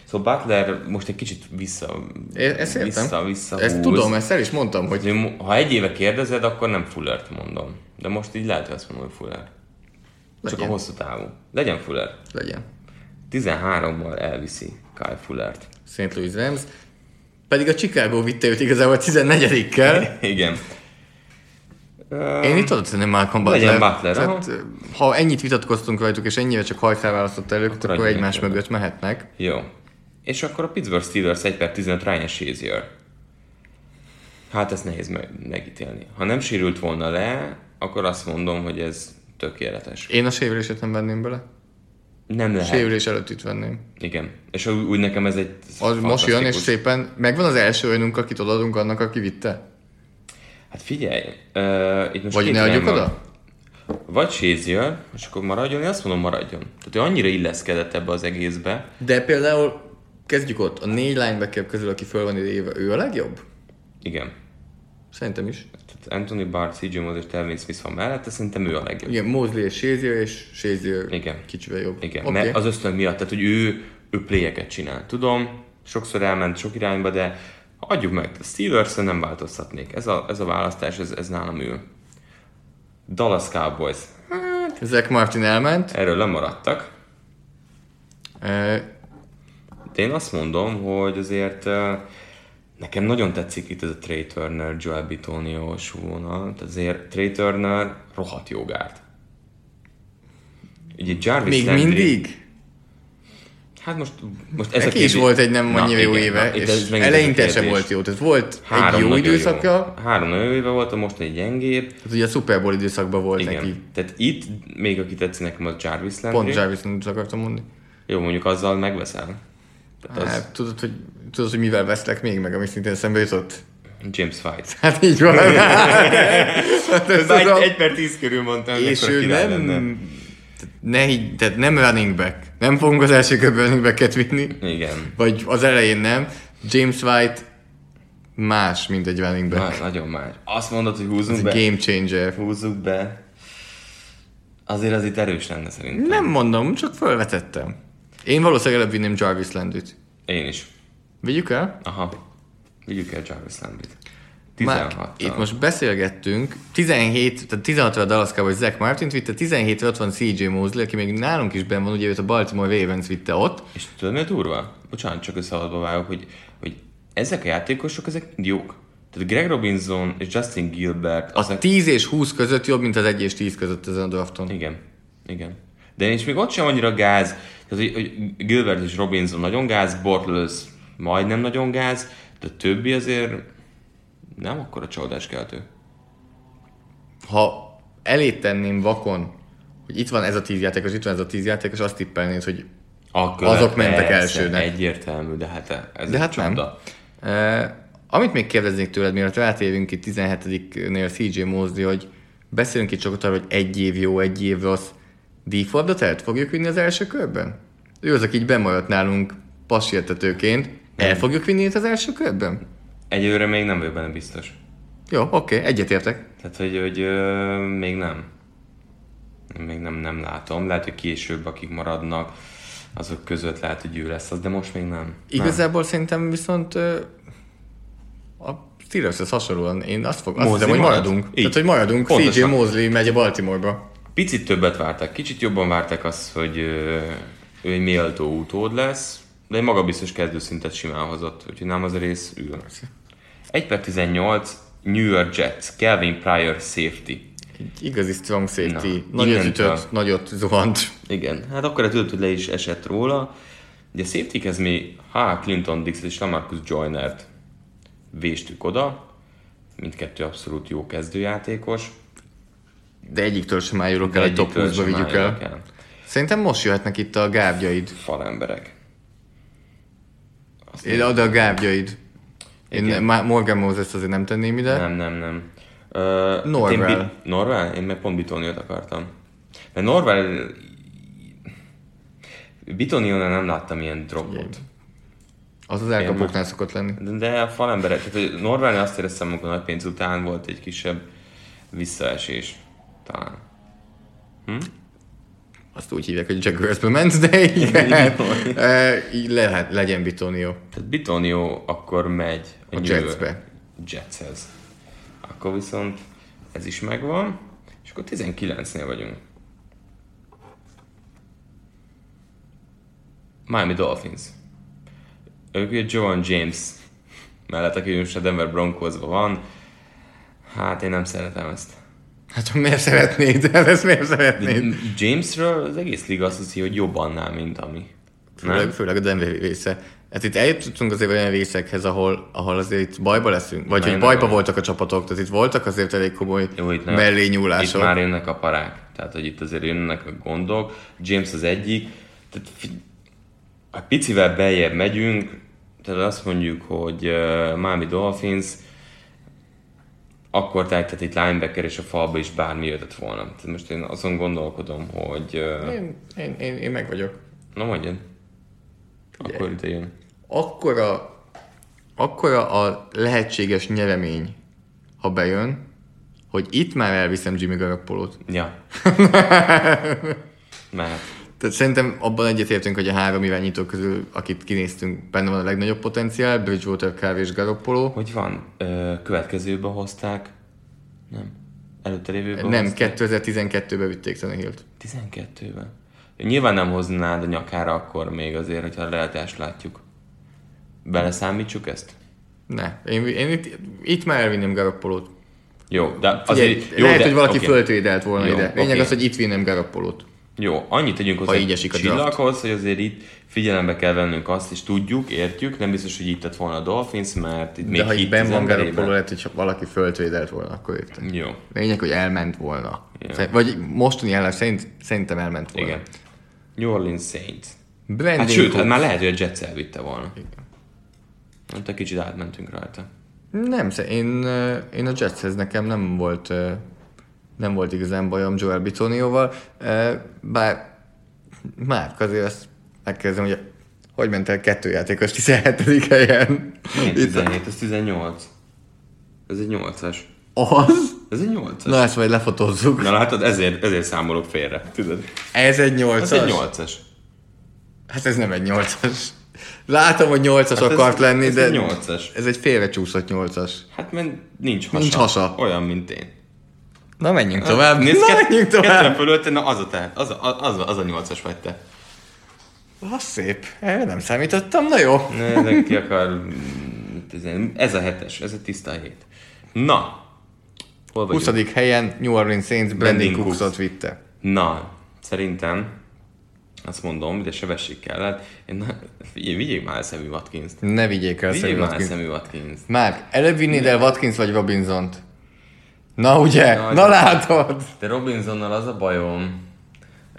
szóval Butler most egy kicsit vissza, É- Ezt értem. vissza, vissza Ezt húz. tudom, ezt el is mondtam, hogy ha egy éve kérdezed, akkor nem Fullert mondom. De most így lehet, hogy azt mondom, hogy Fuller. Csak Legyen. a hosszú távú. Legyen Fuller. legyen. 13-mal elviszi Kyle Fullert. St. Louis Rams. Pedig a Chicago vitte őt igazából 14-kel. *laughs* Igen. Én itt oda tenném Malcolm Butler. Legyen Butler. Tehát, ha ennyit vitatkoztunk rajtuk, és ennyire csak hajszál választott előtt, akkor, akkor egymás mögött mehetnek. Jó. És akkor a Pittsburgh Steelers 1 per 15 Ryan Shazier. Hát ezt nehéz meg- megítélni. Ha nem sérült volna le, akkor azt mondom, hogy ez tökéletes. Én a sérülését nem venném bele. Nem lehet. Sérülés előtt itt venném. Igen. És úgy, úgy nekem ez egy Az most jön, és szépen megvan az első olyanunk, akit odaadunk annak, aki vitte. Hát figyelj, uh, itt most Vagy ne adjuk oda? Vagy Shazier, és akkor maradjon, én azt mondom maradjon. Tehát ő annyira illeszkedett ebbe az egészbe. De például kezdjük ott. A négy linebacker közül, aki föl van ide ő a legjobb? Igen. Szerintem is. Tehát Anthony Barr, CJ Mosley és Telvin Smith van mellette, szerintem ő a legjobb. Igen, Mosley és Shazier, és Shazier Igen. kicsivel jobb. Igen, okay. mert az ösztön miatt, tehát hogy ő, ő playeket csinál. Tudom, sokszor elment sok irányba, de adjuk meg, a steelers nem változtatnék. Ez a, ez a választás, ez, ez nálam ül. Dallas Cowboys. Zach Martin elment. Erről lemaradtak. Eh, De én azt mondom, hogy azért nekem nagyon tetszik itt ez a Trey Turner, Joel Bitonio vonal. Tehát Azért Trey Turner rohadt jó gárd. Ugye Jarvis Még Landry, mindig? Hát most, most ez a Neki is kérdés- volt egy nem annyira jó igen, éve, na, és ez a eleinte sem volt jó. Tehát volt Három egy jó nagyon időszaka, Három nagyon jó éve volt, a most egy gyengébb. tehát ugye a Super Bowl időszakban volt Igen. neki. Tehát itt még aki tetszik nekem az Jarvis Landry. Pont Jarvis nem akartam mondani. Jó, mondjuk azzal megveszel. Tehát az, Hát, tudod, hogy, tudod, hogy mivel veszlek még meg, ami szintén eszembe jutott? James White. Hát így van. hát ez Egy, az a- egy per tíz körül mondtam, és ő nem... lenne. Ne higgy, tehát nem running back. Nem fogunk az első körben running backet vinni. Igen. Vagy az elején nem. James White más, mint egy running back. Na, nagyon már. Azt mondod, hogy húzzunk Ez be? game changer. Húzzuk be. Azért az itt erős lenne szerintem. Nem mondom, csak felvetettem. Én valószínűleg előbb vinném Jarvis Landryt. Én is. Vigyük el? Aha. Vigyük el Jarvis Landryt. Már 16 itt most beszélgettünk, 17, tehát 16 a Dallas Cowboys Zach Martin vitte, 17 ott van CJ Mosley, aki még nálunk is benn van, ugye őt a Baltimore Ravens vitte ott. És tudod, mi a durva? Bocsánat, csak összehadba vágok, hogy, hogy ezek a játékosok, ezek mind jók. Tehát Greg Robinson és Justin Gilbert, A azok... 10 és 20 között jobb, mint az 1 és 10 között ezen a drafton. Igen, igen. De és még ott sem annyira gáz, tehát, hogy, hogy Gilbert és Robinson nagyon gáz, Bortles majdnem nagyon gáz, de a többi azért nem akkora csodás keltő. Ha elé tenném vakon, hogy itt van ez a 10 játékos, itt van ez a 10 játékos, azt tippelnéd, hogy A Azok mentek elsőnek. Egyértelmű, de hát ez De hát nem. Uh, amit még kérdeznék tőled, mielőtt rátérünk itt 17-nél CJ Mosley, hogy beszélünk itt csak arról, hogy egy év jó, egy év rossz. D-Fordot el fogjuk vinni az első körben? Ő az, aki így bemaradt nálunk passértetőként. El fogjuk vinni itt az első körben? Egyelőre még nem vagyok benne biztos. Jó, oké, okay, egyetértek. Tehát, hogy, hogy ö, még nem. Még nem, nem látom. Lehet, hogy később, akik maradnak, azok között lehet, hogy ő lesz az, de most még nem. Igazából szerintem viszont ö, a Steelershez hasonlóan én azt, fog, azt hiszem, hogy marad? maradunk. Így. Tehát, hogy maradunk. CJ Pontosan. Mosley megy a Baltimoreba. Picit többet vártak, kicsit jobban vártak azt, hogy ő egy méltó utód lesz, de egy magabiztos kezdőszintet simán hozott, úgyhogy nem az a rész ül. 1 per 18, New York Jets, Calvin Pryor safety. Egy igazi strong safety. Na, nagyot ütött, nagyot zuhant. Igen, hát akkor tudod, hogy le is esett róla. Ugye a safety mi H. Clinton Dix és Lamarcus Joynert véstük oda. Mindkettő abszolút jó kezdőjátékos. De egyiktől sem ájulok De el, hogy top egyiktől 20-ba sem vigyük el. el. Szerintem most jöhetnek itt a gábjaid. Falemberek. Azt Én oda a gábjaid. Én Igen. Ma- Morgan Moses azért nem tenném ide. Nem, nem, nem. Uh, Norvel. Én Bi-? Én meg pont Bitoniot akartam. Mert Norvel... Bitonionnál nem láttam ilyen dropot. Az az elkapóknál szokott lenni. De- De a falemberek, tehát hogy Norvelnél azt éreztem, amikor nagy pénz után volt egy kisebb visszaesés. Talán. Azt úgy hívják, hogy Jaguarsbe ment, de igen. Így lehet, legyen Bitonio. Tehát Bitonio akkor megy a, A Jetsbe. Jetshez. Akkor viszont ez is megvan, és akkor 19-nél vagyunk. Miami Dolphins. Ők ugye Joan James mellett, aki most a Denver Broncosban van. Hát én nem szeretem ezt. Hát miért szeretnéd? *laughs* Ezt miért szeretnéd? Jamesről az egész liga azt hiszi, hogy jobb annál, mint ami. Főleg, Nem? főleg a Denver része. Hát itt eljutottunk azért olyan részekhez, ahol, ahol azért itt bajba leszünk. Vagy Nem, hogy bajba nem. voltak a csapatok, tehát itt voltak azért elég komoly Jó, itt mellé Itt nyúlások. már jönnek a parák. Tehát, hogy itt azért jönnek a gondok. James az egyik. Tehát, ha picivel beljebb megyünk, tehát azt mondjuk, hogy uh, Miami Dolphins, akkor tehát itt linebacker és a falba is bármi jöhetett volna. Tehát most én azon gondolkodom, hogy... Uh, Én, én, én, én meg vagyok. na mondjad. Akkor ide jön. Akkora, akkora a lehetséges nyeremény, ha bejön, hogy itt már elviszem Jimmy Garoppolót. Ja. *laughs* Mehet. Tehát szerintem abban egyetértünk, hogy a három irányító közül, akit kinéztünk, benne van a legnagyobb potenciál, Bridgewater, Kár és Garoppolo. Hogy van? Következőbe hozták? Nem. Előtte lévőben Nem, hozták? 2012-ben vitték Tannehill-t. 12-ben. Nyilván nem hoznád a nyakára akkor még azért, hogyha a realitást látjuk. Beleszámítsuk ezt? Ne, én, én itt, itt már elvinném Garoppolót. Jó, de Figyelj, azért... Jó, lehet, de, hogy valaki oké. föltrédelt volna Jó, ide. Lényeg oké. az, hogy itt vinnem Garoppolót. Jó, annyit tegyünk hozzá így esik a csillaghoz, hogy azért itt figyelembe kell vennünk azt, és tudjuk, értjük, nem biztos, hogy itt lett volna a Dolphins, mert itt még De ha itt az van. Garoppolo, lehet, hogy valaki föltrédelt volna, akkor értem. Jó, Lényeg, hogy elment volna. Szer- Vagy mostani állás szerint szerintem elment volna. igen. New Orleans Saints. Brandon Hát sőt, hát már lehet, hogy a Jets elvitte volna. Igen. Hát egy kicsit átmentünk rajta. Nem, én, én a Jetshez nekem nem volt, nem volt igazán bajom Joel Bitonioval, bár Márk azért azt megkérdezem, hogy hogy ment el kettő játékos 17. helyen? Itt- 17, ez 18. Ez egy 8-as. Az? Ez egy 8-as. Na ezt majd lefotózzuk. Na látod, ezért, ezért számolok félre, tudod? Ez egy Ez nyolcas? egy 8-as. Hát ez nem egy nyolcas. Látom, hogy nyolcas Hát ez- akart lenni, ez de egy nyolcas. ez egy félrecsúszott nyolcas. Hát mert nincs hasa. Nincs hasa. Olyan, mint én. Na menjünk tovább. Nézd, Na kett- menjünk Kettőre tovább. fölötte, na az a te, az a, az, a, az a 8-as vagy te. Az szép. Erre nem számítottam, na jó. Ne, de ki akar... Ez a hetes, ez a tiszta hét. Na, hol vagyunk? 20. helyen New Orleans Saints Brandon Cooksot Cooks. vitte. Na, szerintem azt mondom, de sebesség kellett. Én, na, figyelj, vigyék már el Sammy Watkins-t. Ne vigyék el Sammy már Watkins. Watkins. Márk, előbb vinnéd el Watkins vagy Robinsont? Na ugye? Na de- látod? De Robinsonnal az a bajom.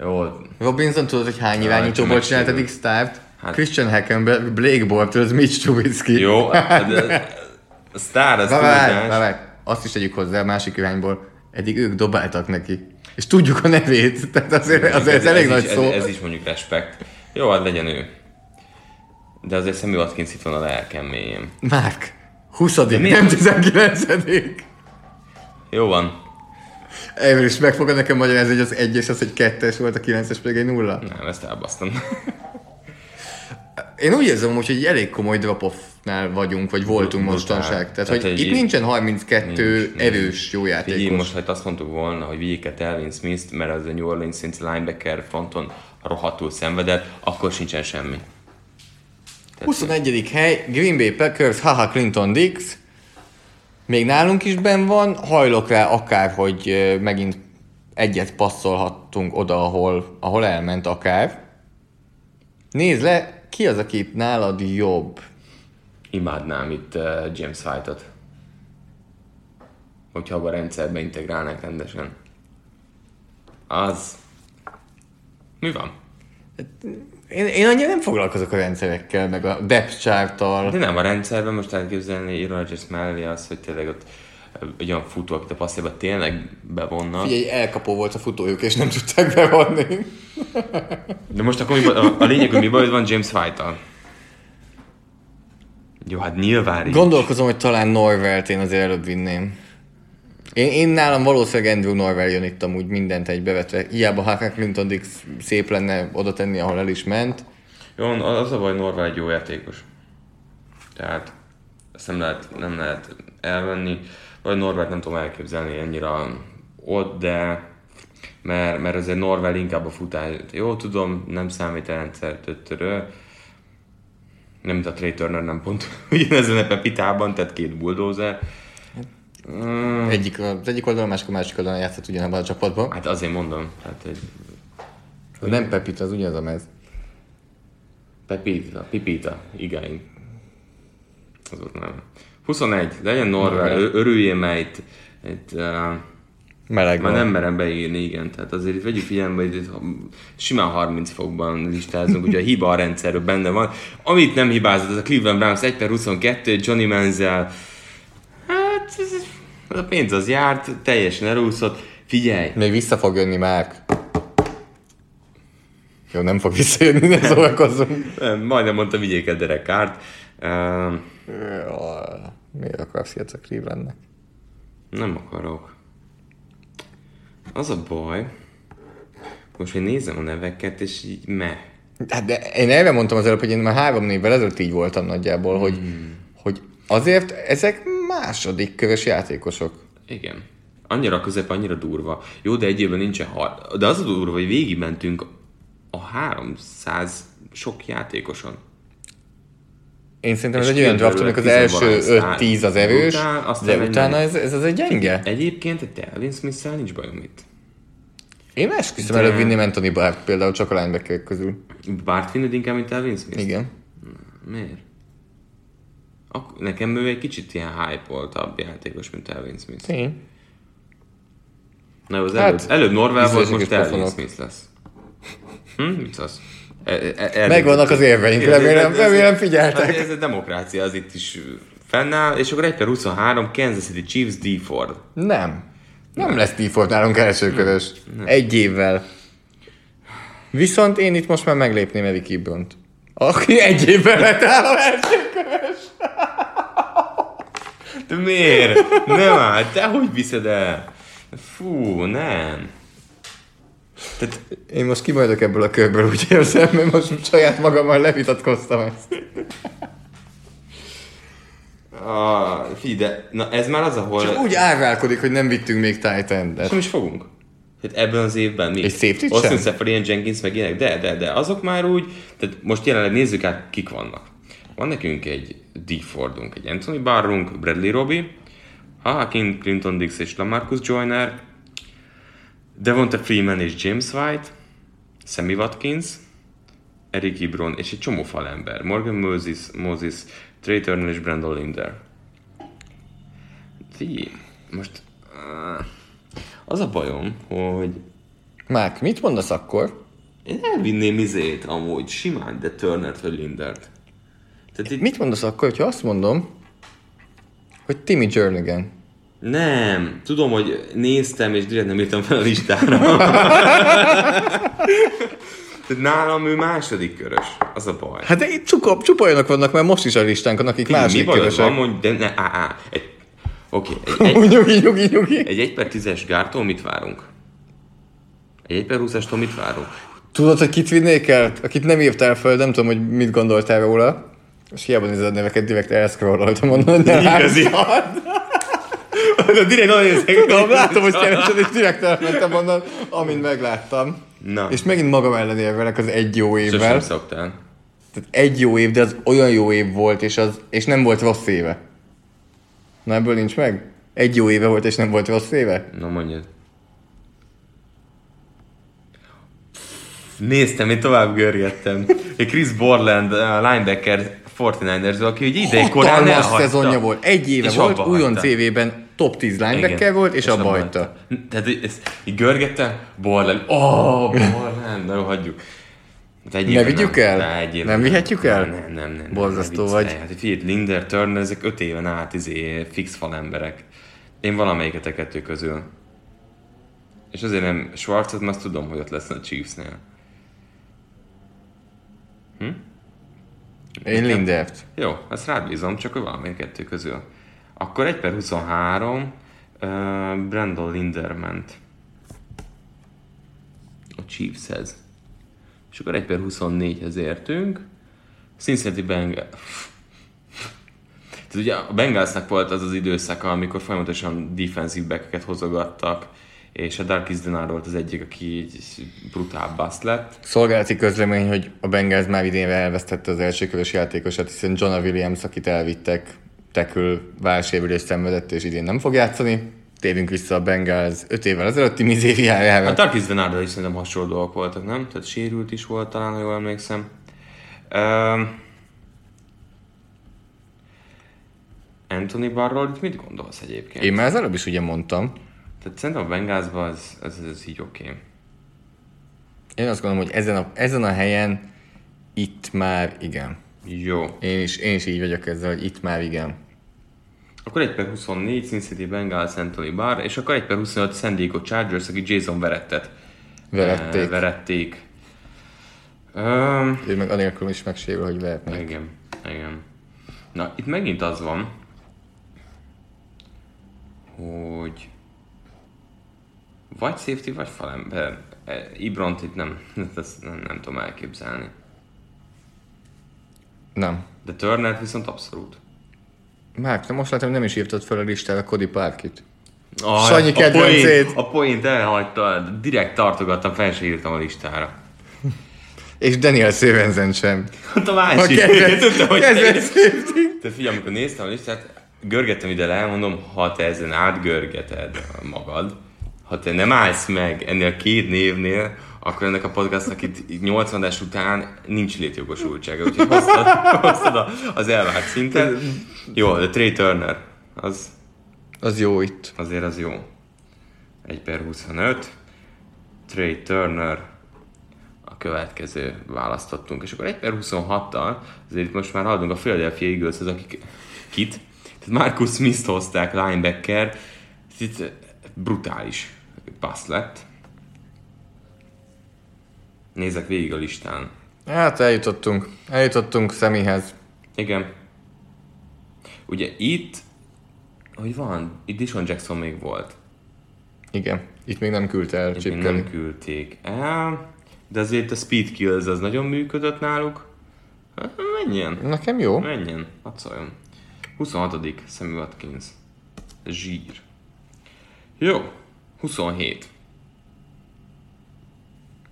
Jó, Robinson tudod, hogy hány irányítóból csak csinált eddig megsérült. start? Hát- Christian Hackenberg, Blake Bortles, Mitch Trubisky. jó, *laughs* de a sztár az Várj, várj, azt is tegyük hozzá a másik irányból. Eddig ők dobáltak neki. És tudjuk a nevét, *laughs* tehát azért, azért ez, elég nagy is, szó. Ez, ez, is mondjuk respekt. Jó, hát legyen ő. De azért Sammy Watkins itt van a lelkem mélyén. Márk, 20 miért? nem 19 Jó van. Ebből is meg fogod nekem magyarázni, hogy az egyes az egy kettes volt, a 9-es pedig egy nulla. Nem, ezt elbasztam. Én úgy érzem, hogy egy elég komoly drop-offnál vagyunk, vagy voltunk Brutál. mostanság. Tehát, Tehát, hogy hogy itt így- nincsen 32 Nincs, erős jó játékos. Figyelj, most ha azt mondtuk volna, hogy vigyék el Telvin Smith-t, mert az a New Orleans Saints linebacker fronton rohadtul szenvedett, akkor sincsen semmi. 21. hely, Green Bay Packers, haha Clinton Dix. Még nálunk is ben van, hajlok rá akár, hogy megint egyet passzolhattunk oda, ahol, ahol elment akár. Nézd le, ki az, aki itt nálad jobb? Imádnám itt uh, James White-ot. Hogyha a rendszerbe integrálnák rendesen. Az... Mi van? Én, én annyira nem foglalkozok a rendszerekkel, meg a depth charttal. De nem a rendszerben most elképzelni Rodgers mellé az, hogy tényleg ott egy olyan futó, akit a passzéba tényleg bevonnak. Figyelj, elkapó volt a futójuk, és nem tudták bevonni. De most akkor mi, baj- a, a lényeg, hogy mi bajod van James White-tal? Jó, hát nyilván így. Gondolkozom, hogy talán Norvelt én azért előbb vinném. Én, én nálam valószínűleg Andrew Norvel jön itt amúgy mindent egybevetve. Hiába Haka Clinton Dix szép lenne oda tenni, ahol el is ment. Jó, az a baj, Norval egy jó játékos. Tehát ezt nem lehet, nem lehet elvenni. Vagy Norvelt nem tudom elképzelni annyira ott, de mert, mert azért Norvel inkább a futás. Jó, tudom, nem számít a rendszer, töttörő. Nem, mint a Trey Turner, nem pont *laughs* ugyanezen a Pepitában, tehát két bulldozer. Mm, Egyik, az egyik oldalon, másik a másik oldalon játszott ugyanabban a csapatban. hát azért mondom, hát egy Nem Pepit, az ugyanaz a mez. Pepita, Pipita, igen. Az volt nem. 21, legyen ö- örüljél már itt. itt uh, Meleg már van. nem merem beírni, igen. Tehát azért vegyük figyelembe, hogy itt simán 30 fokban listázunk, ugye a hiba a rendszerről benne van. Amit nem hibázott, az a Cleveland Browns 1 per 22, Johnny Manziel. Hát, ez, ez a pénz az járt, teljesen elúszott. Figyelj, Még vissza fog jönni már. Jó, nem fog visszajönni, ne szórakozzunk. nem, majdnem mondtam, vigyék el Derek Carrt. Uh, Jaj, Miért akarsz ilyet a Clevelandnek? Nem akarok. Az a baj, most én nézem a neveket, és így meh. Hát de én erre mondtam az előbb, hogy én már három évvel ezelőtt így voltam nagyjából, hmm. hogy, hogy azért ezek második körös játékosok. Igen. Annyira közep, annyira durva. Jó, de egy évben nincsen har... De az a durva, hogy végigmentünk a 300 sok játékoson. Én szerintem ez egy olyan draft, amikor az első tizenvalahány 5-10 az erős, Után de utána ez, ez az egy gyenge. Egyébként egy Telvin smith nincs bajom itt. Én esküszöm De- előbb vinném Anthony Bart például csak a linebacker közül. Bart vinnéd inkább, mint Telvin Smith? Igen. Miért? Ak- nekem ő egy kicsit ilyen hype-oltabb játékos, mint Telvin Smith. Tény. Na, az Hát, előbb, előbb Norvel volt, most és Telvin pofonok. Smith lesz. Hm? Mit szólsz? E- e- e- Megvannak az érveink, remélem, remélem Hát figyeltek. ez a demokrácia, az itt is fennáll, és akkor 1 per 23 Kansas City Chiefs D Ford. Nem. Nem lesz Tiford nálunk elsőkörös. Egy évvel. Viszont én itt most már meglépném Erik Ibront. Aki egy évvel lett a elsőkörös. De miért? Nem áll, te hogy viszed el? Fú, nem. Tehát, Én most kimajdok ebből a körből, úgy érzem, mert most saját magammal levitatkoztam ezt. a, figyelj, de na ez már az, ahol... Csak úgy árválkodik, hogy nem vittünk még titan Nem is fogunk. Tehát ebben az évben mi? És safety-t Austin? Seferian, Jenkins, meg ilyenek, de, de, de azok már úgy, tehát most jelenleg nézzük át, kik vannak. Van nekünk egy D. Fordunk, egy Anthony Barrunk, Bradley Robbie, Hakim, Clinton Dix és Lamarcus Joyner, Devonta Freeman és James White, Sammy Watkins, Eric Ibron és egy csomó falember. Morgan Moses, Moses Trey Turner és Brandon Linder. Figyelj, most uh, az a bajom, hogy Márk, mit mondasz akkor? én elvinném izét amúgy simán, de Turnert vagy Lindert. Tehát itt Mit mondasz akkor, hogyha azt mondom, hogy Timmy Jernigan? nem, tudom, hogy néztem, és direkt nem írtam fel a listára. *laughs* Tehát nálam ő második körös, az a baj. Hát de itt csupa, csupa olyanok vannak, mert most is a listánkon, akik mi második bajod körösek. van, mondj, de ne, á, á, egy, oké, egy, *laughs* egy, nyugi, nyugi, nyugi. egy 1 per 10-es gártól mit várunk? Egy 1 per 20-astól mit várunk? Tudod, hogy kit vinnék el? Akit nem írtál föl, nem tudom, hogy mit gondoltál róla. És hiába nézed a neveket, direkt elszkrololtam onnan, Igazi. De direkt oda *laughs* nézek. Tudom, látom, hogy keresed, és direkt elmentem *laughs* onnan, amint megláttam. Na. És megint magam ellen érvelek az egy jó Sosem évvel. szoktál. Tehát egy jó év, de az olyan jó év volt, és, az, és nem volt rossz éve. Na ebből nincs meg? Egy jó éve volt, és nem volt rossz éve? Na mondjad. Néztem, én tovább görgettem. Egy Chris Borland, a linebacker 49ers, aki ugye ideig korán elhagyta. szezonja volt. Egy éve És volt, újon. CV-ben top 10 linebacker volt, és, abba abba hagyta. Tehát ezt így görgette, Borland, oh, Borland, na jó, hagyjuk. Hát Ne vigyük nem. el? Ne, Nem vihetjük el? Nem, nem, nem. nem Borzasztó ne vagy. Hát figyelj, Linder, Turner, ezek öt éven át izé, fix falemberek. Én valamelyiket a kettő közül. És azért nem Schwarzot, mert azt tudom, hogy ott lesz a Chiefsnél. Én Lindert. Jó, ezt rád bízom, csak hogy valamelyik kettő közül. Akkor 1 per 23 uh, Brandon Linder ment a Chiefshez. És akkor 1 per 24-hez értünk. Cincinnati Bengals. Tehát ugye a Bengalsnak volt az az időszaka, amikor folyamatosan defensive back hozogattak, és a Darkis Denard volt az egyik, aki így brutál bust lett. Szolgálati közlemény, hogy a Bengals már idénre elvesztette az első körös játékosát, hiszen John Williams, akit elvittek, tekül válsérülést szenvedett, és idén nem fog játszani. Térjünk vissza a Bengals 5 évvel ezelőtti A mizériájára. Darkis Denarddal is szerintem hasonló dolgok voltak, nem? Tehát sérült is volt talán, ha jól emlékszem. Um, Anthony Barról itt mit gondolsz egyébként? Én már az előbb is ugye mondtam, Tehát szerintem a Bengalsban az, az, az így oké. Okay. én azt gondolom, hogy ezen a, ezen a helyen itt már igen. Jó. Én is, én is így vagyok ezzel, hogy itt már igen. Akkor 1 per 24 Cincinnati Bengals Anthony Barr, és akkor 1 per 25 San Diego Chargers, aki Jason Verettet Verették. eh, verették. Um, Ő meg anélkül is megsérül, hogy vehetnék. Igen, igen. Na, itt megint az van, hogy vagy safety, vagy falember. Ibront itt nem, *laughs* ezt nem, nem tudom elképzelni. Nem. De Turner viszont abszolút. Márk, te most látom, nem is írtad fel a listára Cody Parkit. Ah, Sanyi a kedvencét. point- A point elhagyta, direkt tartogattam, fel se írtam a listára. *laughs* És Daniel Stevenson sem. Hát a A másik. kedvenc, *laughs* Tudtam, hogy kedvenc. Tehát figyelj, amikor néztem a listát, görgettem ide le, elmondom, ha te ezen átgörgeted magad, ha te nem állsz meg ennél a két névnél, akkor ennek a podcastnak itt 80 es után nincs létjogosultsága, úgyhogy hoztad, *laughs* hoztad az elvárt szintet. Jó, de Trey Turner, az Az jó itt. azért az jó. 1 per 25. Trey Turner a következő választottunk. És akkor 1 per 26-tal, azért itt most már haladunk a Philadelphia Eagles, az akik kit? Tehát Marcus Smith-t hozták linebacker, itt brutális passz lett. Nézek végig a listán. Hát eljutottunk. Eljutottunk Szemihez. Igen. Ugye itt, hogy van, itt Dishon Jackson még volt. Igen. Itt még nem küldte el Itt még nem küldték el, de azért a Speed Kills az nagyon működött náluk. Hát, Menjen, Nekem jó. menjen, szóljon. 26. Sammy Watkins. Zsír. Jó, 27.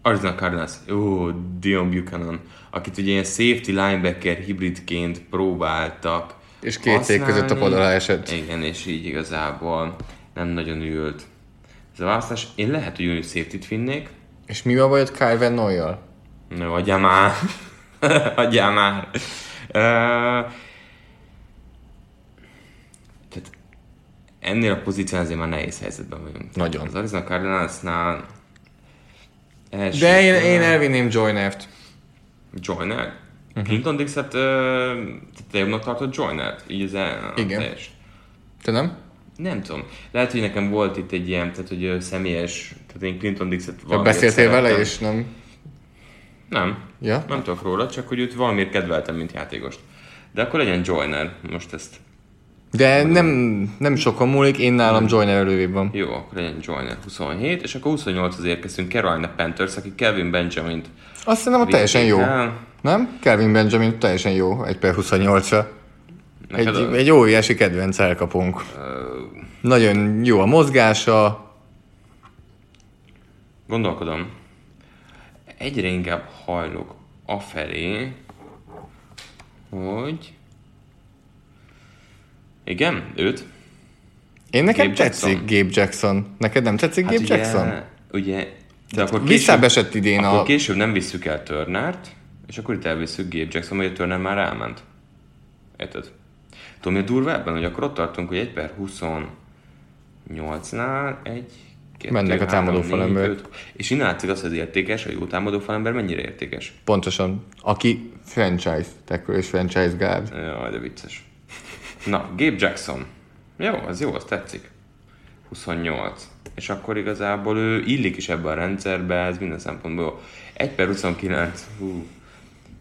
Arizona Cardinals. Ó, Dion Buchanan, akit ugye ilyen safety linebacker hibridként próbáltak És két cég között a pad alá esett. Igen, és így igazából nem nagyon ült. Ez a választás, én lehet, hogy unit safety-t vinnék. És mi a bajod Kyle Van Noy-jal? No, adjál már. *laughs* adjál már. Uh, tehát ennél a pozíción azért már nehéz helyzetben vagyunk. Nagyon. Az Arizona Cardinalsnál első De én, én elvinném Joynert. Joyner. Uh-huh. Clinton Dixet uh, te jobbnak tartott Joynert? Így az el, Igen. teljes. Te nem? Nem tudom. Lehet, hogy nekem volt itt egy ilyen, tehát hogy személyes, tehát én Clinton Dixet Ja, valamiért beszéltél vele, és nem... Nem. Ja? Nem tudok róla, csak hogy őt valamiért kedveltem, mint játékost. De akkor legyen Joyner, most ezt. De nem, nem sokan múlik, én nálam Joyner előrébb van. Jó, akkor legyen Joyner 27, és akkor 28 az érkeztünk Carolina Panthers, aki Kevin Benjamin-t Azt hiszem, hogy teljesen jó. el. Nem? Kelvin Benjamin teljesen jó, 1 per 28-ra. Neked Egy, a- egy óriási kedvenc elkapunk. Nagyon jó a mozgása. Gondolkodom. Egyre inkább hajlok afelé, hogy... Igen, őt. Én nekem Gabe tetszik Jackson? Gabe Jackson. Neked nem tetszik Gabe ugye, Jackson? Ugye, de akkor Visszább esett idén akkor a... később nem visszük el Turnert, és akkor itt elviszük Gabe Jackson, vagy a Turner már elment. Érted? Tudom, mi a durva ebben, hogy akkor ott tartunk, hogy 1 per 28-nál egy, kettő, Mennek a támadó falember. És innen látszik az, hogy értékes, a jó támadó falember mennyire értékes. Pontosan. Aki franchise tackle és franchise guard. Jaj, de vicces. Na, Gabe Jackson. Jó, az jó, az tetszik. 28. És akkor igazából ő illik is ebbe a rendszerbe, ez minden szempontból jó. 1 per 29. Hú.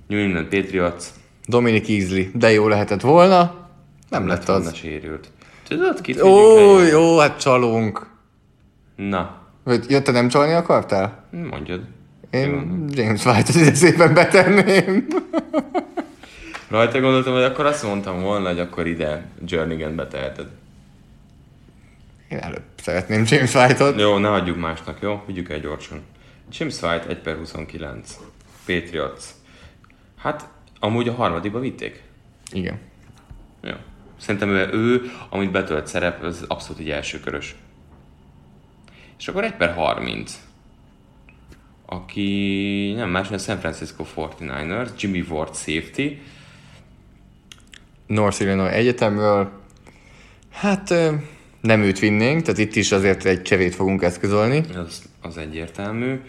New England Patriots. Dominic Easley. De jó lehetett volna. Nem lett volna az. sérült. Tudod, kit Ó, jó, hát csalunk. Na, Vagy ja, te nem csalni akartál? mondjad. Én James White-ot ide szépen betenném. Rajta gondoltam, hogy akkor azt mondtam volna, hogy akkor ide Jernigan beteheted. Én előbb szeretném James White-ot. Jó, ne hagyjuk másnak, jó? Vigyük el gyorsan. James White 1 per 29. Patriots. Hát, amúgy a harmadikba vitték. Igen. Jó. Szerintem ő, ő amit betölt szerep, az abszolút egy elsőkörös. És akkor 1 per 30. Aki nem más, mint a San Francisco 49ers, Jimmy Ward safety. North Illinois Egyetemről. Hát nem őt vinnénk, tehát itt is azért egy cserét fogunk eszközölni. Az, az egyértelmű.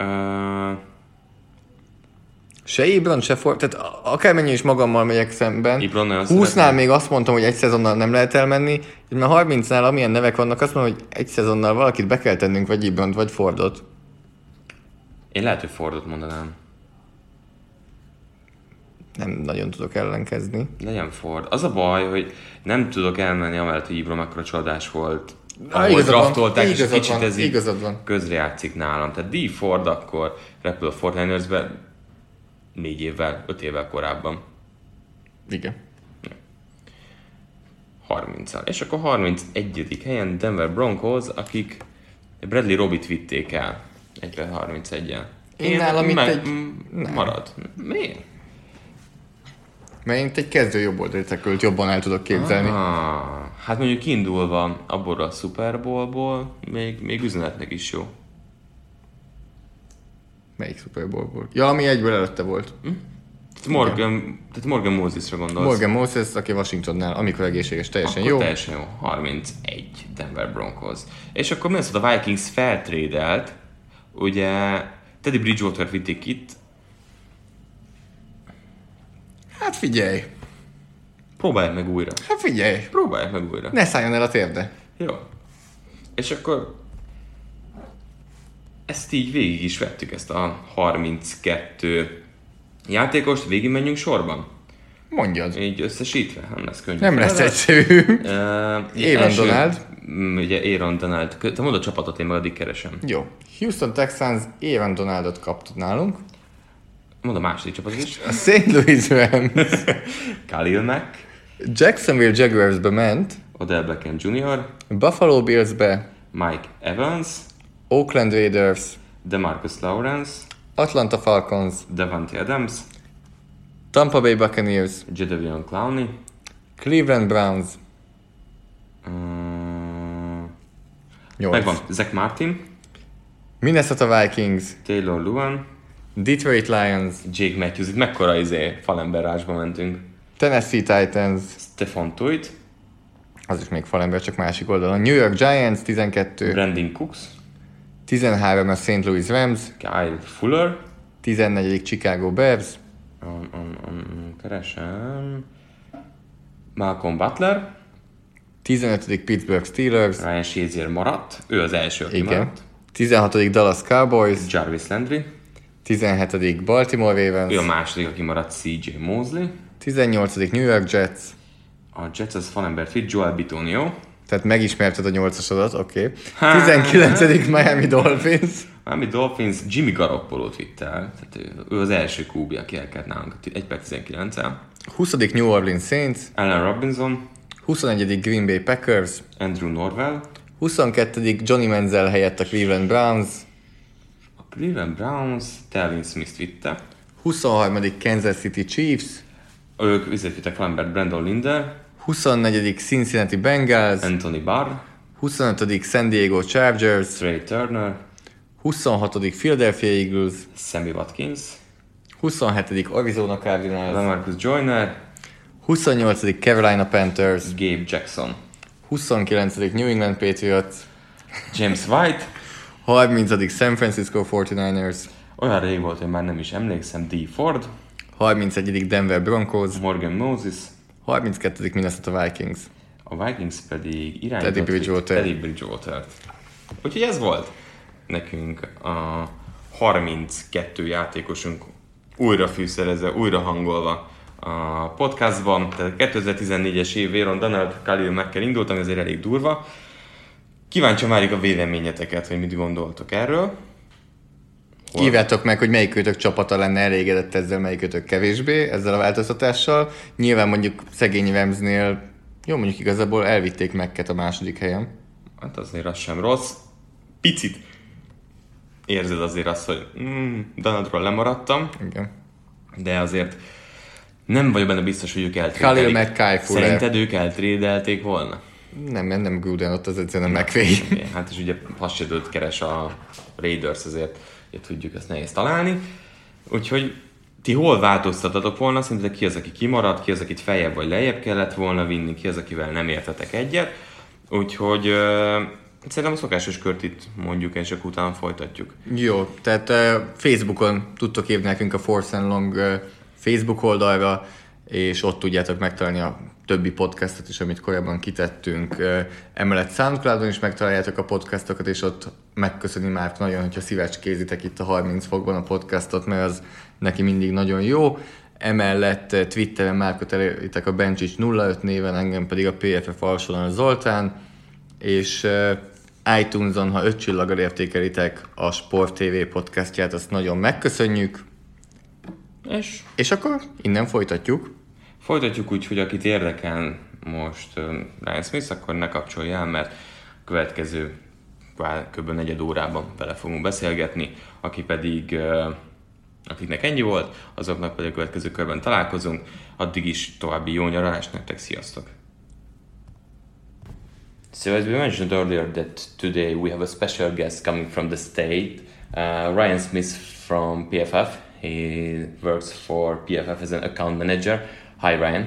Uh, Se Ibron, se Ford, tehát akármennyi is magammal megyek szemben. Ibron nagyon 20-nál szeretem. még azt mondtam, hogy egy szezonnal nem lehet elmenni, így már 30-nál amilyen nevek vannak, azt mondom, hogy egy szezonnal valakit be kell tennünk, vagy Ibront, vagy Fordot. én lehet, hogy Fordot mondanám. Nem nagyon tudok ellenkezni. Legyen Ford. Az a baj, hogy nem tudok elmenni amellett, hogy Ibram ekkora csodás volt. Ah, Ahol draftolták, és kicsit van, ez így közrejátszik nálam. Tehát D. Ford akkor repül a Fortniners-be négy évvel, öt évvel korábban. Igen. 30 -al. És akkor 31. helyen Denver Broncos, akik Bradley Robit vitték el. 1-31-en. Én nálam itt egy-. Marad. Miért? Mert én egy kezdő jobb oldalítekölt jobban el tudok képzelni. Ah, hát mondjuk kiindulva abból a Super Bowlból, még, még üzenetnek is jó. Melyik Super Bowlból? Ja, ami egyből előtte volt. Tehát Morgan, tehát Morgan Mosesra gondolsz. Morgan Moses, aki Washingtonnál, amikor egészséges, teljesen akkor jó. teljesen jó. 31 Denver Broncos. És akkor mi az, hogy a Vikings feltrédelt, ugye Teddy Bridgewater vitték itt, Hát figyelj! Próbálják meg újra. Hát figyelj, Próbálják meg újra. ne szálljon el a térde. Jó. És akkor ezt így végig is vettük, ezt a 32 játékost, végig menjünk sorban. Mondjad. Így összesítve, nem lesz könnyű. Nem lesz egyszerű. Uh, *laughs* Aaron Donald. mm, Ugye Aaron Donald. Te mondd a csapatot, én meg addig keresem. Jó. Houston Texans Aaron Donaldot kapott nálunk. Mondd a második csapatot is. A St. Louis Rams. *laughs* Khalil Mack, Jacksonville Jaguarsbe ment, Odell Beckham Jr., Buffalo Billsbe, Mike Evans, Oakland Raiders, DeMarcus Lawrence, Atlanta Falcons, Devante Adams, Tampa Bay Buccaneers, Jadavion Clowney, Cleveland Browns, 8. megvan. Zach Martin, Minnesota Vikings, Taylor Luan, Detroit Lions, Jake Matthews, itt mekkora izé falemberásba mentünk, Tennessee Titans, Stefan Tuit, az is még falember, csak másik oldalon, New York Giants 12, Brandon Cooks, 13 a St. Louis Rams, Kyle Fuller, 14 Chicago Bears, um, um, um, keresem, Malcolm Butler, 15 Pittsburgh Steelers, Ryan Shazier maradt, ő az első, aki igen, maradt, 16 Dallas Cowboys, Jarvis Landry, 17 Baltimore ő a Ravens, második, aki maradt CJ Mosley, 18 New York Jets, a Jets az falembert vitt, Joel Bitonio, tehát megismerted a nyolcasodat, oké. Okay. 19 Miami Dolphins, Miami Dolphins Jimmy Garoppolo-t vitt el, tehát ő, ő az első QB, aki elkelt nálunk 1 per 19-el. 20 New Orleans Saints, Allen Robinson, 21 Green Bay Packers, Andrew Norwell, 22 Johnny Manziel helyett a Cleveland Browns, Cleveland Browns, Telvin Smith vitte, 23 Kansas City Chiefs, ők vizet vittek Lambert Brandon Linder, 24 Cincinnati Bengals, Anthony Barr, 25 San Diego Chargers, Trey Turner, 26 Philadelphia Eagles, Sammy Watkins, 27 Arizona Cardinals, Lamarcus Joyner, 28 Carolina Panthers, Gabe Jackson, 29 New England Patriots, James White, 30 San Francisco 49ers, olyan rég volt, hogy már nem is emlékszem, D. Ford, 31 Denver Broncos, Morgan Moses, 32 Minnesota Vikings. a Vikings pedig irányított Teddy Bridgewater. Teddy bridgewater Úgyhogy ez volt nekünk a 32 játékosunk újra fűszerezve, újra hangolva a podcastban. Tehát 2014-es év Véron Donald Khalil Mackkel indult, ami azért elég durva. Kíváncsi várjuk a véleményeteket, hogy mit gondoltok erről. Hol? Írjátok meg, hogy melyikőtök csapata lenne elégedett ezzel, melyikőtök kevésbé, ezzel a változtatással. Nyilván mondjuk szegény Ramsnél, jó mondjuk igazából elvitték Mekket a második helyen. Hát azért az sem rossz. Picit érzed azért azt, hogy mm, Donaldról lemaradtam, Igen. de azért nem vagyok benne biztos, hogy ők Khalil. Mack, Kai Fuller. Szerinted ők eltrédelték volna? Nem, nem, nem Gruden, ott az egyszerűen McVay. Hát és ugye hasonlót keres a Raiders, ezért ugye tudjuk ezt nehéz találni. Úgyhogy ti hol változtatatok volna? Szerintetek ki az, aki kimaradt, ki az, akit feljebb vagy lejjebb kellett volna vinni, ki az, akivel nem értetek egyet. Úgyhogy uh, szerintem a szokásos kört itt mondjuk, és akkor utána folytatjuk. Jó, tehát uh, Facebookon tudtok írni nekünk a Force and Long uh, Facebook oldalra, és ott tudjátok megtalálni a többi podcastot is, amit korábban kitettünk. Emellett Soundcloudon is megtaláljátok a podcastokat, és ott megköszöni már nagyon, hogyha szívecskézitek itt a 30 fokban a podcastot, mert az neki mindig nagyon jó. Emellett Twitteren Márkot eléritek a Bencsics 05 néven, engem pedig a PFF alsóan Zoltán, és iTunes-on, ha öt csillaggal értékelitek a Sport TV podcastját, azt nagyon megköszönjük, És és akkor innen folytatjuk. Folytatjuk úgy, hogy akit érdekel most Ryan Smith, akkor ne kapcsolja el, mert a következő kb. negyed órában vele fogunk beszélgetni, aki pedig, akiknek ennyi volt, azoknak pedig a következő körben találkozunk. Addig is további jó nyaralást nektek, sziasztok! So as we mentioned earlier that today we have a special guest coming from the state, uh, Ryan Smith from PFF. He works for PFF as an account manager. Hi Ryan.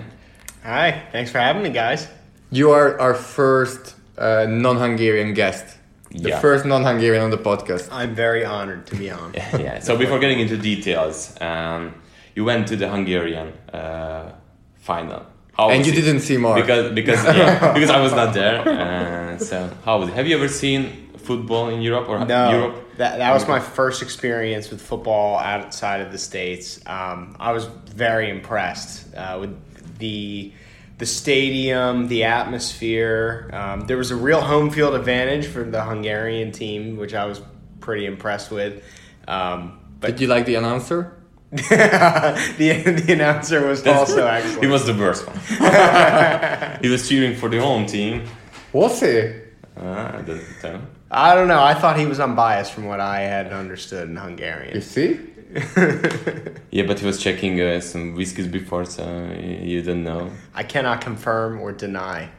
Hi, thanks for having me, guys. You are our first uh, non-Hungarian guest. The Yeah. first non-Hungarian on the podcast. I'm very honored to be on. *laughs* yeah. So before getting into details, um, you went to the Hungarian uh, final. How And you it? didn't see more because because yeah, *laughs* because I was not there. Uh, so how was it? Have you ever seen football in Europe or No, Europe? that that was my first experience with football outside of the states. Um, I was very impressed uh, with the the stadium, the atmosphere. Um, there was a real home field advantage for the Hungarian team, which I was pretty impressed with. Um, but Did you like the announcer? *laughs* the the announcer was also excellent. He was the worst one. *laughs* he was cheering for the home team. Was he? Uh, I didn't tell. I don't know. I thought he was unbiased from what I had understood in Hungarian. You see? *laughs* Yeah, but he was checking uh, some whiskeys before, so you didn't know. I cannot confirm or deny.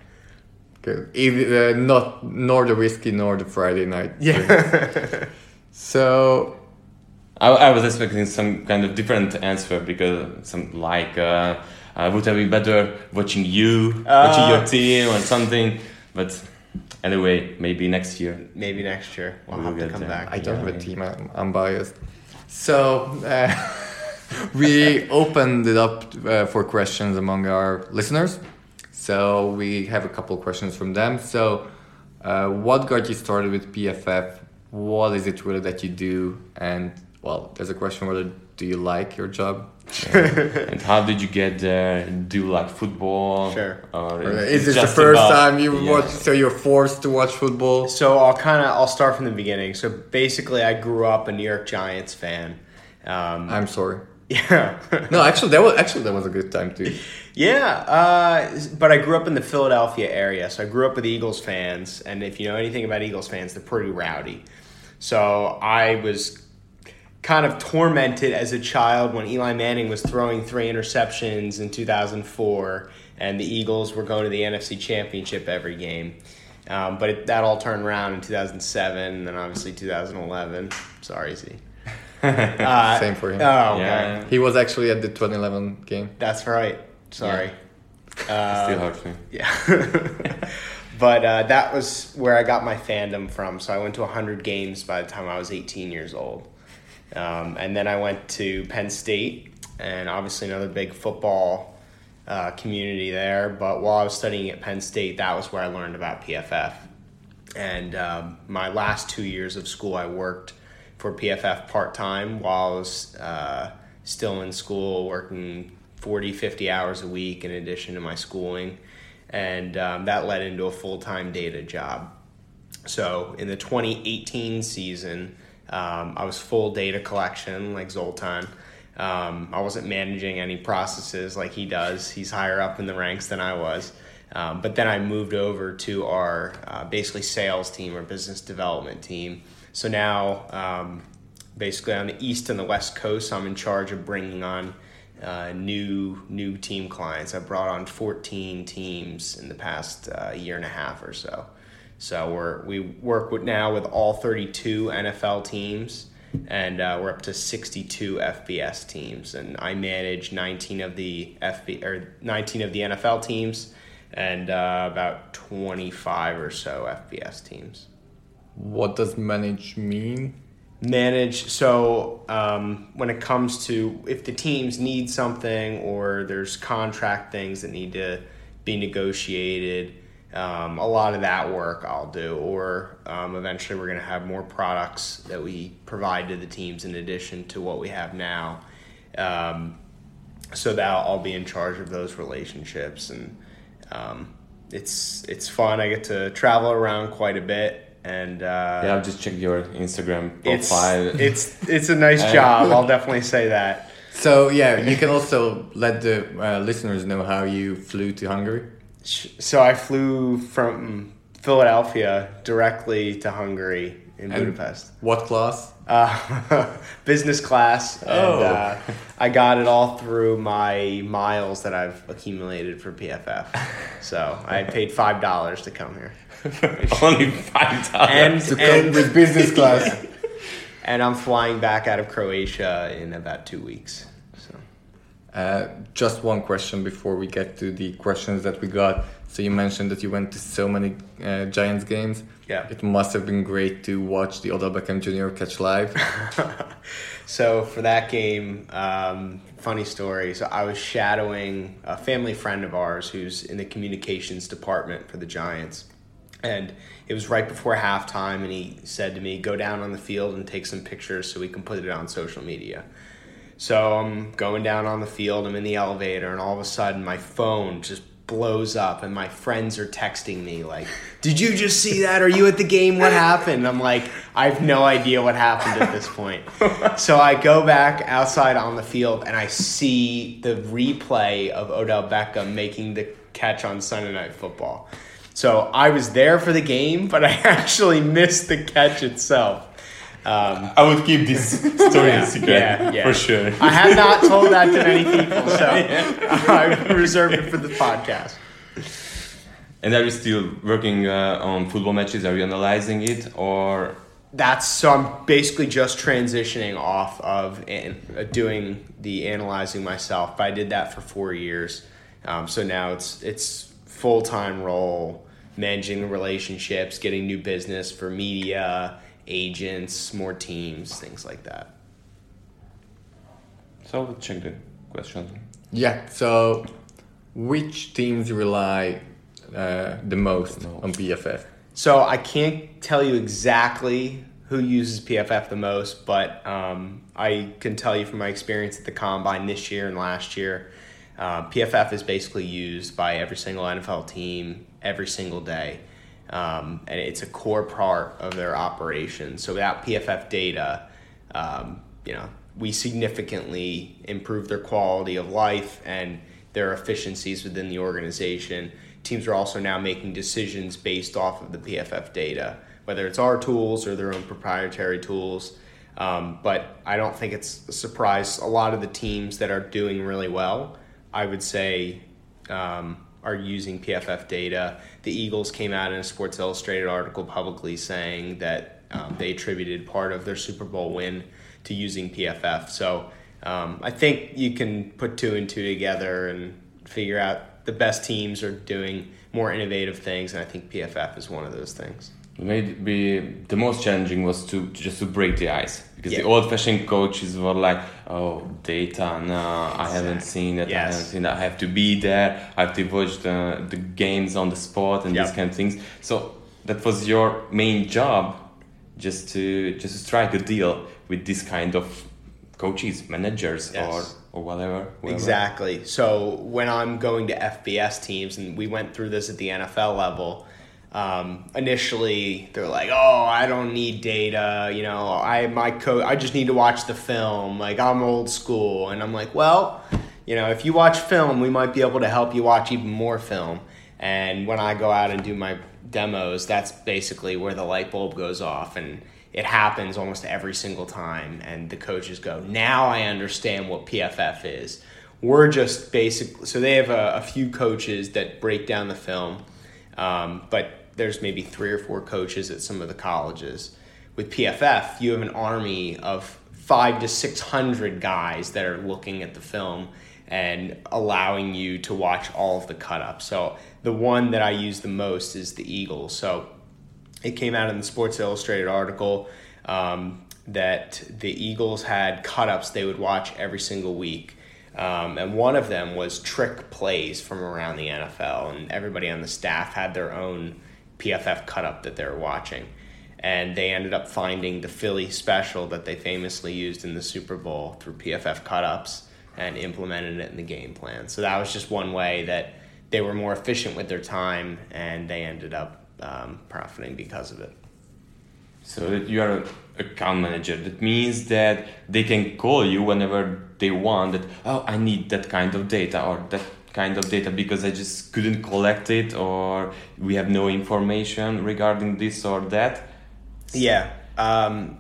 Good. Either, uh, not nor the whiskey nor the Friday night. Yeah. So I, I was expecting some kind of different answer because some like uh, uh, would have been better watching you, watching your team or something. But anyway, maybe next year. Maybe next year we'll We'll have to come there. back. I don't have a team. I'm, I'm biased. So uh, *laughs* we opened it up uh, for questions among our listeners. So we have a couple questions from them. So, uh, what got you started with PFF? What is it really that you do? And well, there's a question: whether do you like your job? and how did you get there? Do you like football? Sure. Or Or it's is this the first about- time you Yeah. watch? So you're forced to watch football? So I'll kind of I'll start from the beginning. So basically, I grew up a New York Giants fan. Um, I'm sorry. *laughs* yeah, No, actually, that was actually that was a good time too. *laughs* yeah. Uh, but I grew up in the Philadelphia area, so I grew up with Eagles fans. And if you know anything about Eagles fans, they're pretty rowdy. So I was kind of tormented as a child when Eli Manning was throwing three interceptions in 2004, and the Eagles were going to the NFC Championship every game. Um, but it, that all turned around in 2007, and then obviously 2011. Sorry, Z. *laughs* Uh, Same for him. Oh, okay. Yeah, He was actually at the 2011 game. That's right. Sorry. Uh, still hurts me. Yeah. *laughs* but uh, that was where I got my fandom from. So I went to 100 games by the time I was 18 years old. Um, and then I went to Penn State, and obviously another big football uh, community there. But while I was studying at Penn State, that was where I learned about PFF. And um, my last two years of school, I worked for PFF part time while I was uh, still in school, working 40, 50 hours a week in addition to my schooling. And um, that led into a full time data job. So in the 2018 season, um, I was full data collection like Zoltan. Um, I wasn't managing any processes like he does. He's higher up in the ranks than I was. Um, but then I moved over to our uh, basically sales team or business development team. So now, um, basically on the east and the west coast, I'm in charge of bringing on uh, new new team clients. I brought on 14 teams in the past uh, year and a half or so. So we're we work with now with all 32 NFL teams, and uh, we're up to 62 FBS teams, and I manage 19 of the FB or 19 of the NFL teams, and uh, about 25 or so FBS teams What does manage mean? manage so um, when it comes to if the teams need something or there's contract things that need to be negotiated um, a lot of that work i'll do or um, eventually we're going to have more products that we provide to the teams in addition to what we have now um, so that I'll be in charge of those relationships and um, it's it's fun i get to travel around quite a bit and uh, Yeah, I've just checked your Instagram it's profile. *laughs* it's it's a nice job. I'll *laughs* definitely say that. So yeah, you can also let the uh, listeners know how you flew to Hungary. Sh- So I flew from Philadelphia directly to Hungary in And Budapest. What class? Uh, *laughs* business class, and Oh. uh, I got it all through my miles that I've accumulated for PFF. So I paid five dollars to come here, *laughs* Only five dollars. and To come and, with business class. *laughs* and I'm flying back out of Croatia in about two weeks. Uh, just one question before we get to the questions that we got. So you mentioned that you went to so many uh, Giants games. Yeah. It must have been great to watch the Odell Beckham Jr. catch live. *laughs* So for that game, um, funny story. So I was shadowing a family friend of ours who's in the communications department for the Giants. And it was right before halftime, and he said to me, Go down on the field and take some pictures so we can put it on social media. So I'm going down on the field, I'm in the elevator, and all of a sudden my phone just blows up, and my friends are texting me, like, Did you just see that? Are you at the game? What happened? I'm like, I have no idea what happened at this point. *laughs* so I go back outside on the field, and I see the replay of Odell Beckham making the catch on Sunday Night Football. So I was there for the game, but I *laughs* actually missed the catch itself. Um, I would keep this story yeah, a secret yeah, yeah. for sure. I have not told that to many *laughs* people, so I reserved it for the podcast. And are you still working uh, on football matches? Are you analyzing it, or That's so I'm basically just transitioning off of an, uh, doing the analyzing myself. But I did that for four years, um, so now it's it's full time role managing relationships, getting new business for media, agents, more teams, things like that. so? Let's check the question. Yeah. So, which teams rely uh, the most on PFF? So I can't tell you exactly who uses PFF the most, but um, I can tell you from my experience at the combine this year and last year, uh, PFF is basically used by every single NFL team every single day. Um, and it's a core part of their operation. So without PFF data, um, you know, we significantly improve their quality of life and their efficiencies within the organization. Teams are also now making decisions based off of the PFF data, whether it's our tools or their own proprietary tools. Um, but I don't think it's a surprise. A lot of the teams that are doing really well, I would say, um, are using PFF data. The Eagles came out in a Sports Illustrated article publicly saying that um, they attributed part of their Super Bowl win to using PFF. So um, I think you can put two and two together and figure out the best teams are doing more innovative things, and I think PFF is one of those things. Maybe the most challenging was to just to break the ice because the old-fashioned coaches were like, "Oh, data, no, I haven't seen that. I haven't seen that. I have to be there. I have to watch the the games on the spot and these kind of things." So that was your main job, just to just to strike a deal with this kind of coaches, managers, Yes. or or whatever. whoever. Exactly. So when I'm going to FBS teams, and we went through this at the NFL level, um, initially they're like, "Oh, I don't need data. You know, I my coach. I just need to watch the film. Like I'm old school." And I'm like, "Well, you know, if you watch film, we might be able to help you watch even more film." And when I go out and do my demos, that's basically where the light bulb goes off and it happens almost every single time and the coaches go now i understand what pff is we're just basically so they have a, a few coaches that break down the film um, but there's maybe three or four coaches at some of the colleges. With pff you have an army of five to six hundred guys that are looking at the film and allowing you to watch all of the cut ups so the one that i use the most is the eagles. So it came out in the Sports Illustrated article um, that the Eagles had cut ups they would watch every single week. Um, and one of them was trick plays from around the NFL, and everybody on the staff had their own PFF cut up that they were watching. And they ended up finding the Philly special that they famously used in the Super Bowl through PFF cut ups and implemented it in the game plan. So that was just one way that they were more efficient with their time, and they ended up um, profiting because of it. So that you are account manager. That means that they can call you whenever they want. That oh, I need that kind of data or that kind of data because I just couldn't collect it or we have no information regarding this or that. Yeah. Um,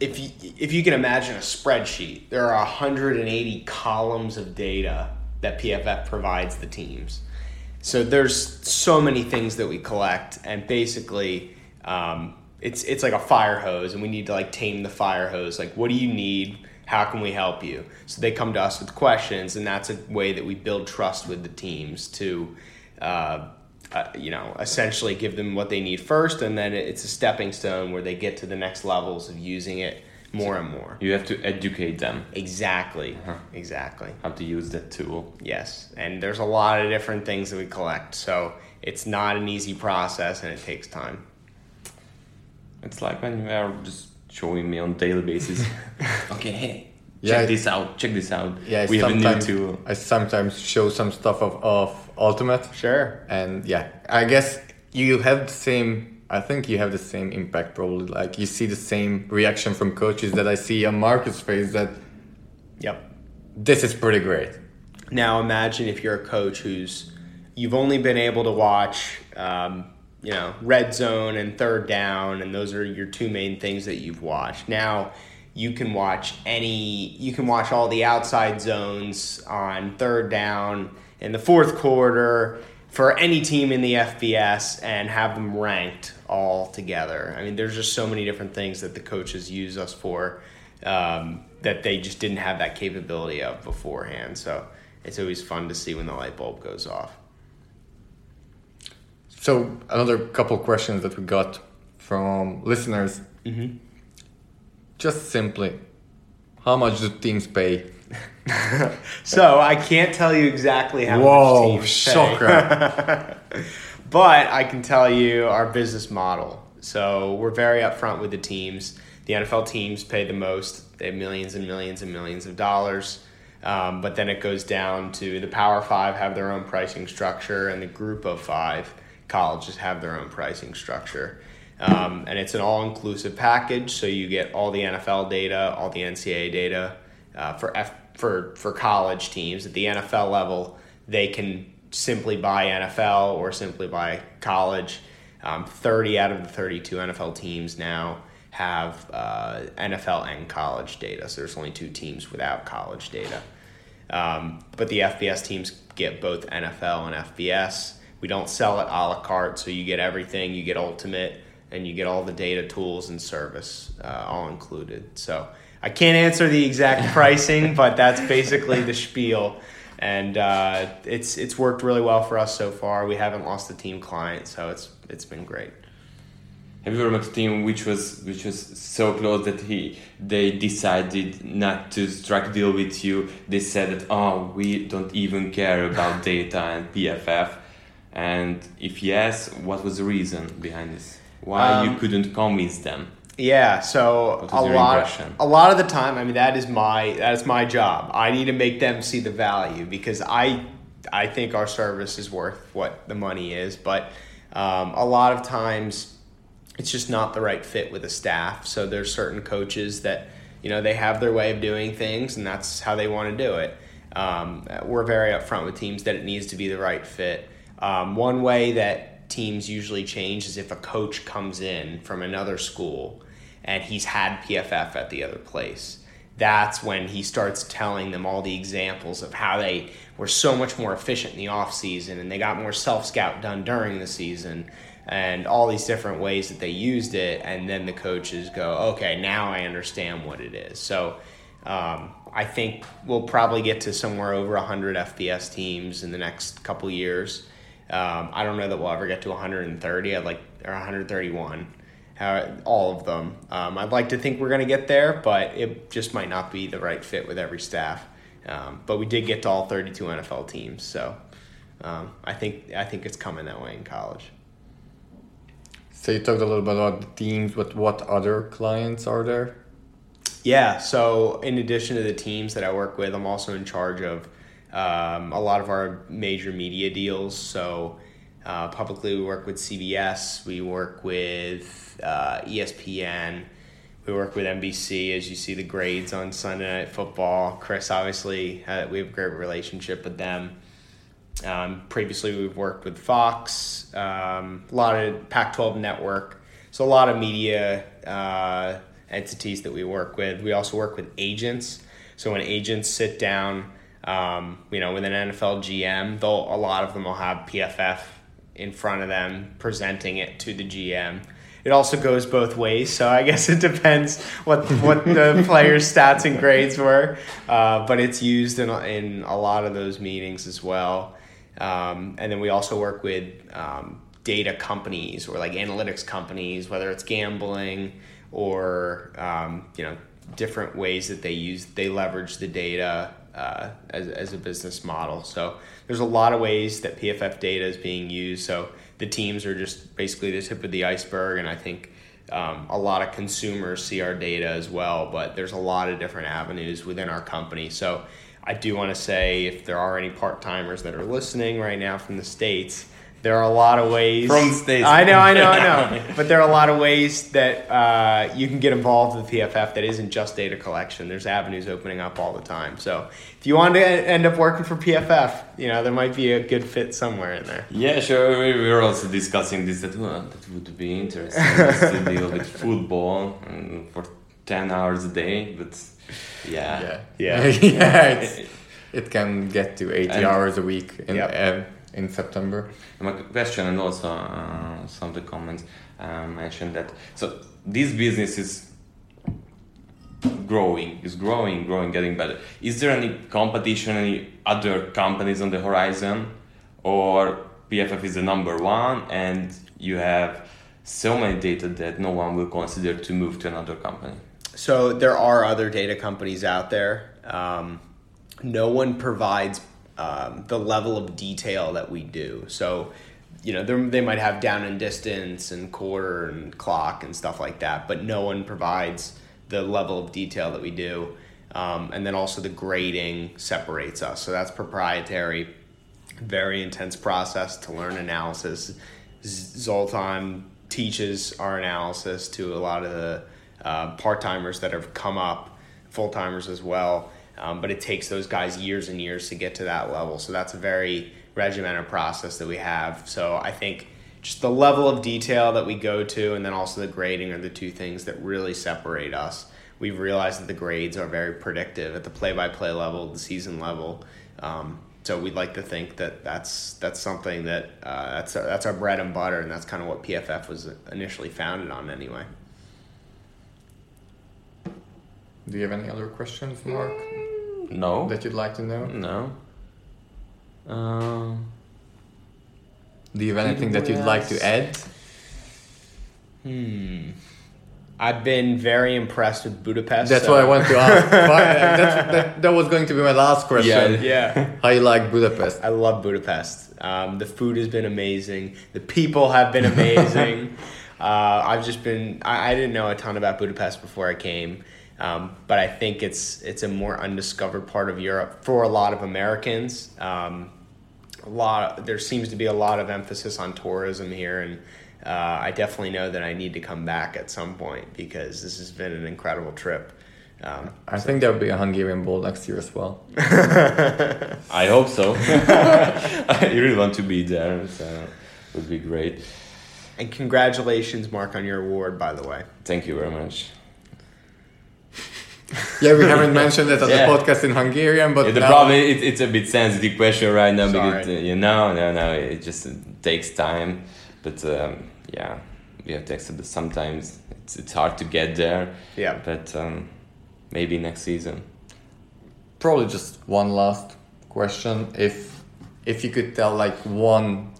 if you if you can imagine a spreadsheet, there are 180 columns of data that PFF provides the teams. So there's so many things that we collect, and basically, um, it's it's like a fire hose, and we need to like tame the fire hose. Like, what do you need? How can we help you? So they come to us with questions, and that's a way that we build trust with the teams to, uh, uh, you know, essentially give them what they need first, and then it's a stepping stone where they get to the next levels of using it more and more. You have to educate them Exactly. Exactly. how to use that tool. Yes, and there's a lot of different things that we collect, so it's not an easy process and it takes time. It's like when you are just showing me on daily basis. *laughs* okay, hey, Yeah, check it- this out. Check this out. Yeah, I we have a new sometimes, tool. I sometimes show some stuff of, of Ultimate. Sure. And yeah, I guess you have the same. I think you have the same impact probably. Like you see the same reaction from coaches that I see on Marcus' face. That Yep. this is pretty great. Now imagine if you're a coach who's you've only been able to watch, um, you know, red zone and third down, and those are your two main things that you've watched. Now you can watch any, you can watch all the outside zones on third down in the fourth quarter for any team in the FBS and have them ranked all together. I mean, there's just so many different things that the coaches use us for um, that they just didn't have that capability of beforehand. So it's always fun to see when the light bulb goes off. So another couple questions that we got from listeners. Mm-hmm. Just simply, how much do teams pay? *laughs* So I can't tell you exactly how Whoa, much teams pay. shocker! *laughs* but I can tell you our business model. So we're very upfront with the teams. The NFL teams pay the most. They have millions and millions and millions of dollars. Um, but then it goes down to the Power Five have their own pricing structure, and the Group of Five colleges have their own pricing structure. Um, and it's an all-inclusive package, so you get all the NFL data, all the NCAA data uh, for F- for for college teams at the NFL level. They can simply buy NFL or simply buy college. Um, 30 out of the 32 NFL teams now have uh, NFL and college data. So there's only two teams without college data. Um, but the FBS teams get both NFL and FBS. We don't sell it a la carte, so you get everything. You get Ultimate, and you get all the data tools and service uh, all included. So I can't answer the exact *laughs* pricing, but that's basically the spiel. And uh, it's it's worked really well for us so far. We haven't lost a team client, so it's it's been great. Have you ever met a team which was which was so close that he they decided not to strike a deal with you? They said that oh we don't even care about data and PFF, and if yes, what was the reason behind this? Why you Um, couldn't convince them? Yeah, so a lot, impression? a lot of the time, I mean, that is my that is my job. I need to make them see the value because I I think our service is worth what the money is, but um, a lot of times it's just not the right fit with the staff. So there's certain coaches that you know they have their way of doing things, and that's how they want to do it. Um, we're very upfront with teams that it needs to be the right fit. Um, one way that teams usually change is if a coach comes in from another school and he's had PFF at the other place. That's when he starts telling them all the examples of how they were so much more efficient in the off season and they got more self scout done during the season and all these different ways that they used it. And then the coaches go, okay, now I understand what it is. So um, I think we'll probably get to somewhere over 100 FBS teams in the next couple years. Um, I don't know that we'll ever get to 130. I'd like or 131, how, all of them. Um, I'd like to think we're going to get there, but it just might not be the right fit with every staff. Um, but we did get to all 32 NFL teams, so um, I think I think it's coming that way in college. So you talked a little bit about the teams, but what other clients are there? Yeah, so in addition to the teams that I work with, I'm also in charge of um, a lot of our major media deals. So uh, publicly, we work with CBS, we work with uh, ESPN, we work with NBC. As you see the grades on Sunday Night Football, Chris obviously uh, we have a great relationship with them. Um, previously, we've worked with Fox, um, a lot of Pac-12 Network, so a lot of media uh, entities that we work with. We also work with agents. So when agents sit down, um, you know, with an NFL GM, they'll a lot of them will have PFF in front of them, presenting it to the GM. It also goes both ways, so I *laughs* guess it depends what what the *laughs* player's stats and grades were, uh, but it's used in a- in a lot of those meetings as well. Um, and then we also work with um, data companies or like analytics companies, whether it's gambling or um, you know different ways that they use they leverage the data uh, as, as a business model. So there's a lot of ways that PFF data is being used. So the teams are just basically the tip of the iceberg, and I think um, a lot of consumers see our data as well. But there's a lot of different avenues within our company. So I do want to say if there are any part timers that are listening right now from the states there are a lot of ways From States. I know, I know, I know. *laughs* but there are a lot of ways that uh, you can get involved with PFF that isn't just data collection. There's avenues opening up all the time. So if you want to end up working for PFF, you know there might be a good fit somewhere in there. Yeah, sure. We we were also discussing this. That well, that would be interesting to *laughs* deal with football for ten hours a day. But yeah, Yeah. Yeah. *laughs* yeah. It's, it can get to 80 And- hours a week in, Yep. uh, in September. My question and also uh, some of the comments uh, mentioned that so this business is growing, is growing, growing, getting better. Is there any competition, any other companies on the horizon, or PFF is the number one, and you have so many data that no one will consider to move to another company? So there are other data companies out there. Um, no one provides um, the level of detail that we do. So, you know, they're- might have down and distance and quarter and clock and stuff like that, but no one provides the level of detail that we do. Um, and then also the grading separates us. So that's proprietary very intense process to learn analysis. Zoltan teaches our analysis to a lot of the uh, part timers that have come up, full timers as well. Um, but it takes those guys years and years to get to that level. So that's a very regimented process that we have. So I think just the level of detail that we go to and then also the grading are the two things that really separate us. We've realized that the grades are very predictive at the play by play level, the season level. Um, so we'd like to think that that's that's something that uh, that's our, that's our bread and butter, and that's kind of what PFF was initially founded on, anyway. Do you have any other questions, Mark, No, that you'd like to know? no. Um, Do you have anything that you'd like to add? Hmm. I've been very impressed with Budapest. That's so- what I want to *laughs* ask. That, that was going to be my last question. Yeah. *laughs* How you like Budapest? I love Budapest. Um, the food has been amazing. The people have been amazing. *laughs* uh, I've just been. I, I didn't know a ton about Budapest before I came, um, but I think it's it's a more undiscovered part of Europe for a lot of Americans. Um, a lot. there seems to be a lot of emphasis on tourism here, and uh, I definitely know that I need to come back at some point because this has been an incredible trip. Um, I think there'll be a Hungarian Bowl next year as well. *laughs* I hope so. *laughs* I really want to be there, so it would be great. and congratulations, Mark, on your award, by the way. Thank you very much. *laughs* Yeah, we haven't mentioned it on Yeah. a podcast in Hungarian, but Yeah, the now- problem it, it's a bit sensitive question right now because uh, you know, no, no, it just uh, takes time. But um, yeah, we have to accept that sometimes it's it's hard to get there. Yeah. But um, maybe next season. probably just one last question. If if you could tell like one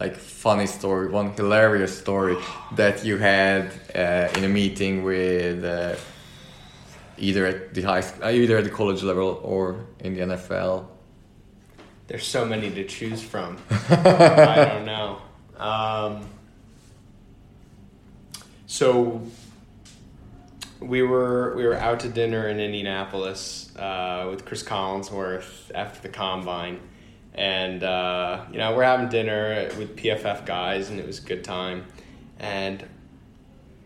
like funny story, one hilarious story that you had uh, in a meeting with uh, either at the high school, either at the college level or in the NFL. There's so many to choose from. *laughs* I don't know. Um, so we were we were out to dinner in Indianapolis uh, with Chris Collinsworth after the combine, and uh, you know we're having dinner with PFF guys, and it was a good time. And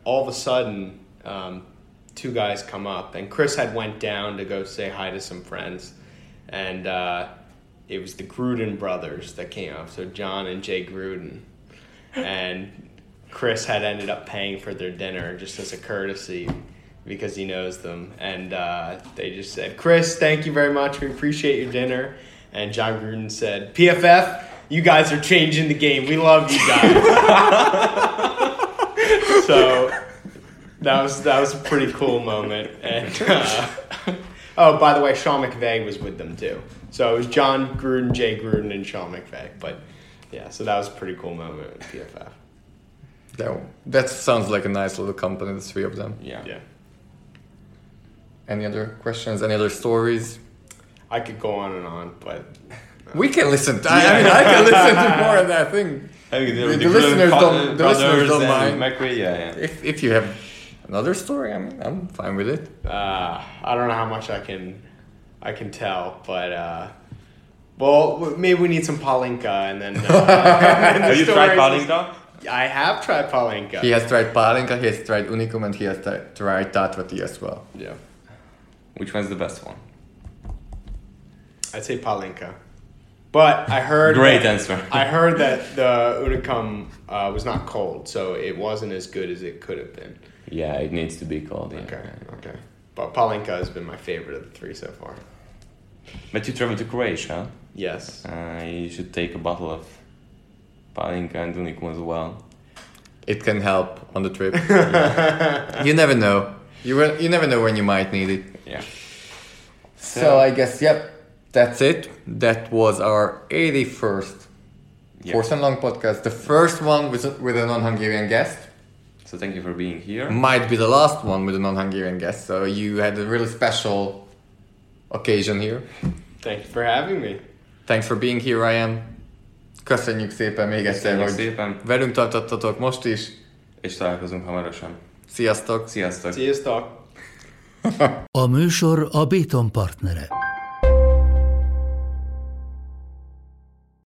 all of a sudden, um, two guys come up, and Chris had went down to go say hi to some friends, and uh, it was the Gruden brothers that came up. So John and Jay Gruden, and Chris had ended up paying for their dinner just as a courtesy because he knows them, and uh, they just said, "Chris, thank you very much. We appreciate your dinner." And John Gruden said, "PFF, you guys are changing the game. We love you guys." *laughs* so that was that was a pretty cool moment. And uh, oh, by the way, Sean McVay was with them too. So it was John Gruden, Jay Gruden, and Sean McVay. But yeah, so that was a pretty cool moment with PFF. That, that sounds like a nice little company, the three of them. Yeah. Yeah. any other questions? Any other stories? I could go on and on, but We can listen. To, I, I mean, I can listen to more of that thing. I mean, The- the listeners don't- the listeners don't mind. McRae, yeah, yeah. If if you have another story, I mean, I'm fine with it. uh, I don't know how much I can I can tell, but uh, well, maybe we need some Palinka, and then. Uh, *laughs* and the Have you tried Palinka? I have tried Palinka. He has tried Palinka, he has tried Unicum, and he has tri- tried Tatvati as well. Yeah, Which one's the best one? I'd say Palinka. But I heard Great that- answer. I heard that the Unicum uh, was not cold, so it wasn't as good as it could have been. Yeah, it needs to be called. Yeah. Okay, okay. But Palinka has been my favorite of the three so far. But you travel to Croatia. Yes. Uh, you should take a bottle of Palinka and Unicum as well. It can help on the trip. *laughs* you never know. You will, you never know when you might need it. Yeah. So I guess yep, that's it. That was our 81st Yeah. Force and Long podcast. The first one with with a non-Hungarian guest. So thank you for being here. Might be the last one with a non-Hungarian guest. So you had a really special occasion here. Thank you for having me. Thanks for being here, Ryan. Köszönjük szépen még egyszer, hogy szépen. velünk tartottatok most is. És találkozunk hamarosan. Sziasztok! Sziasztok! Sziasztok! A műsor a Béton partnere.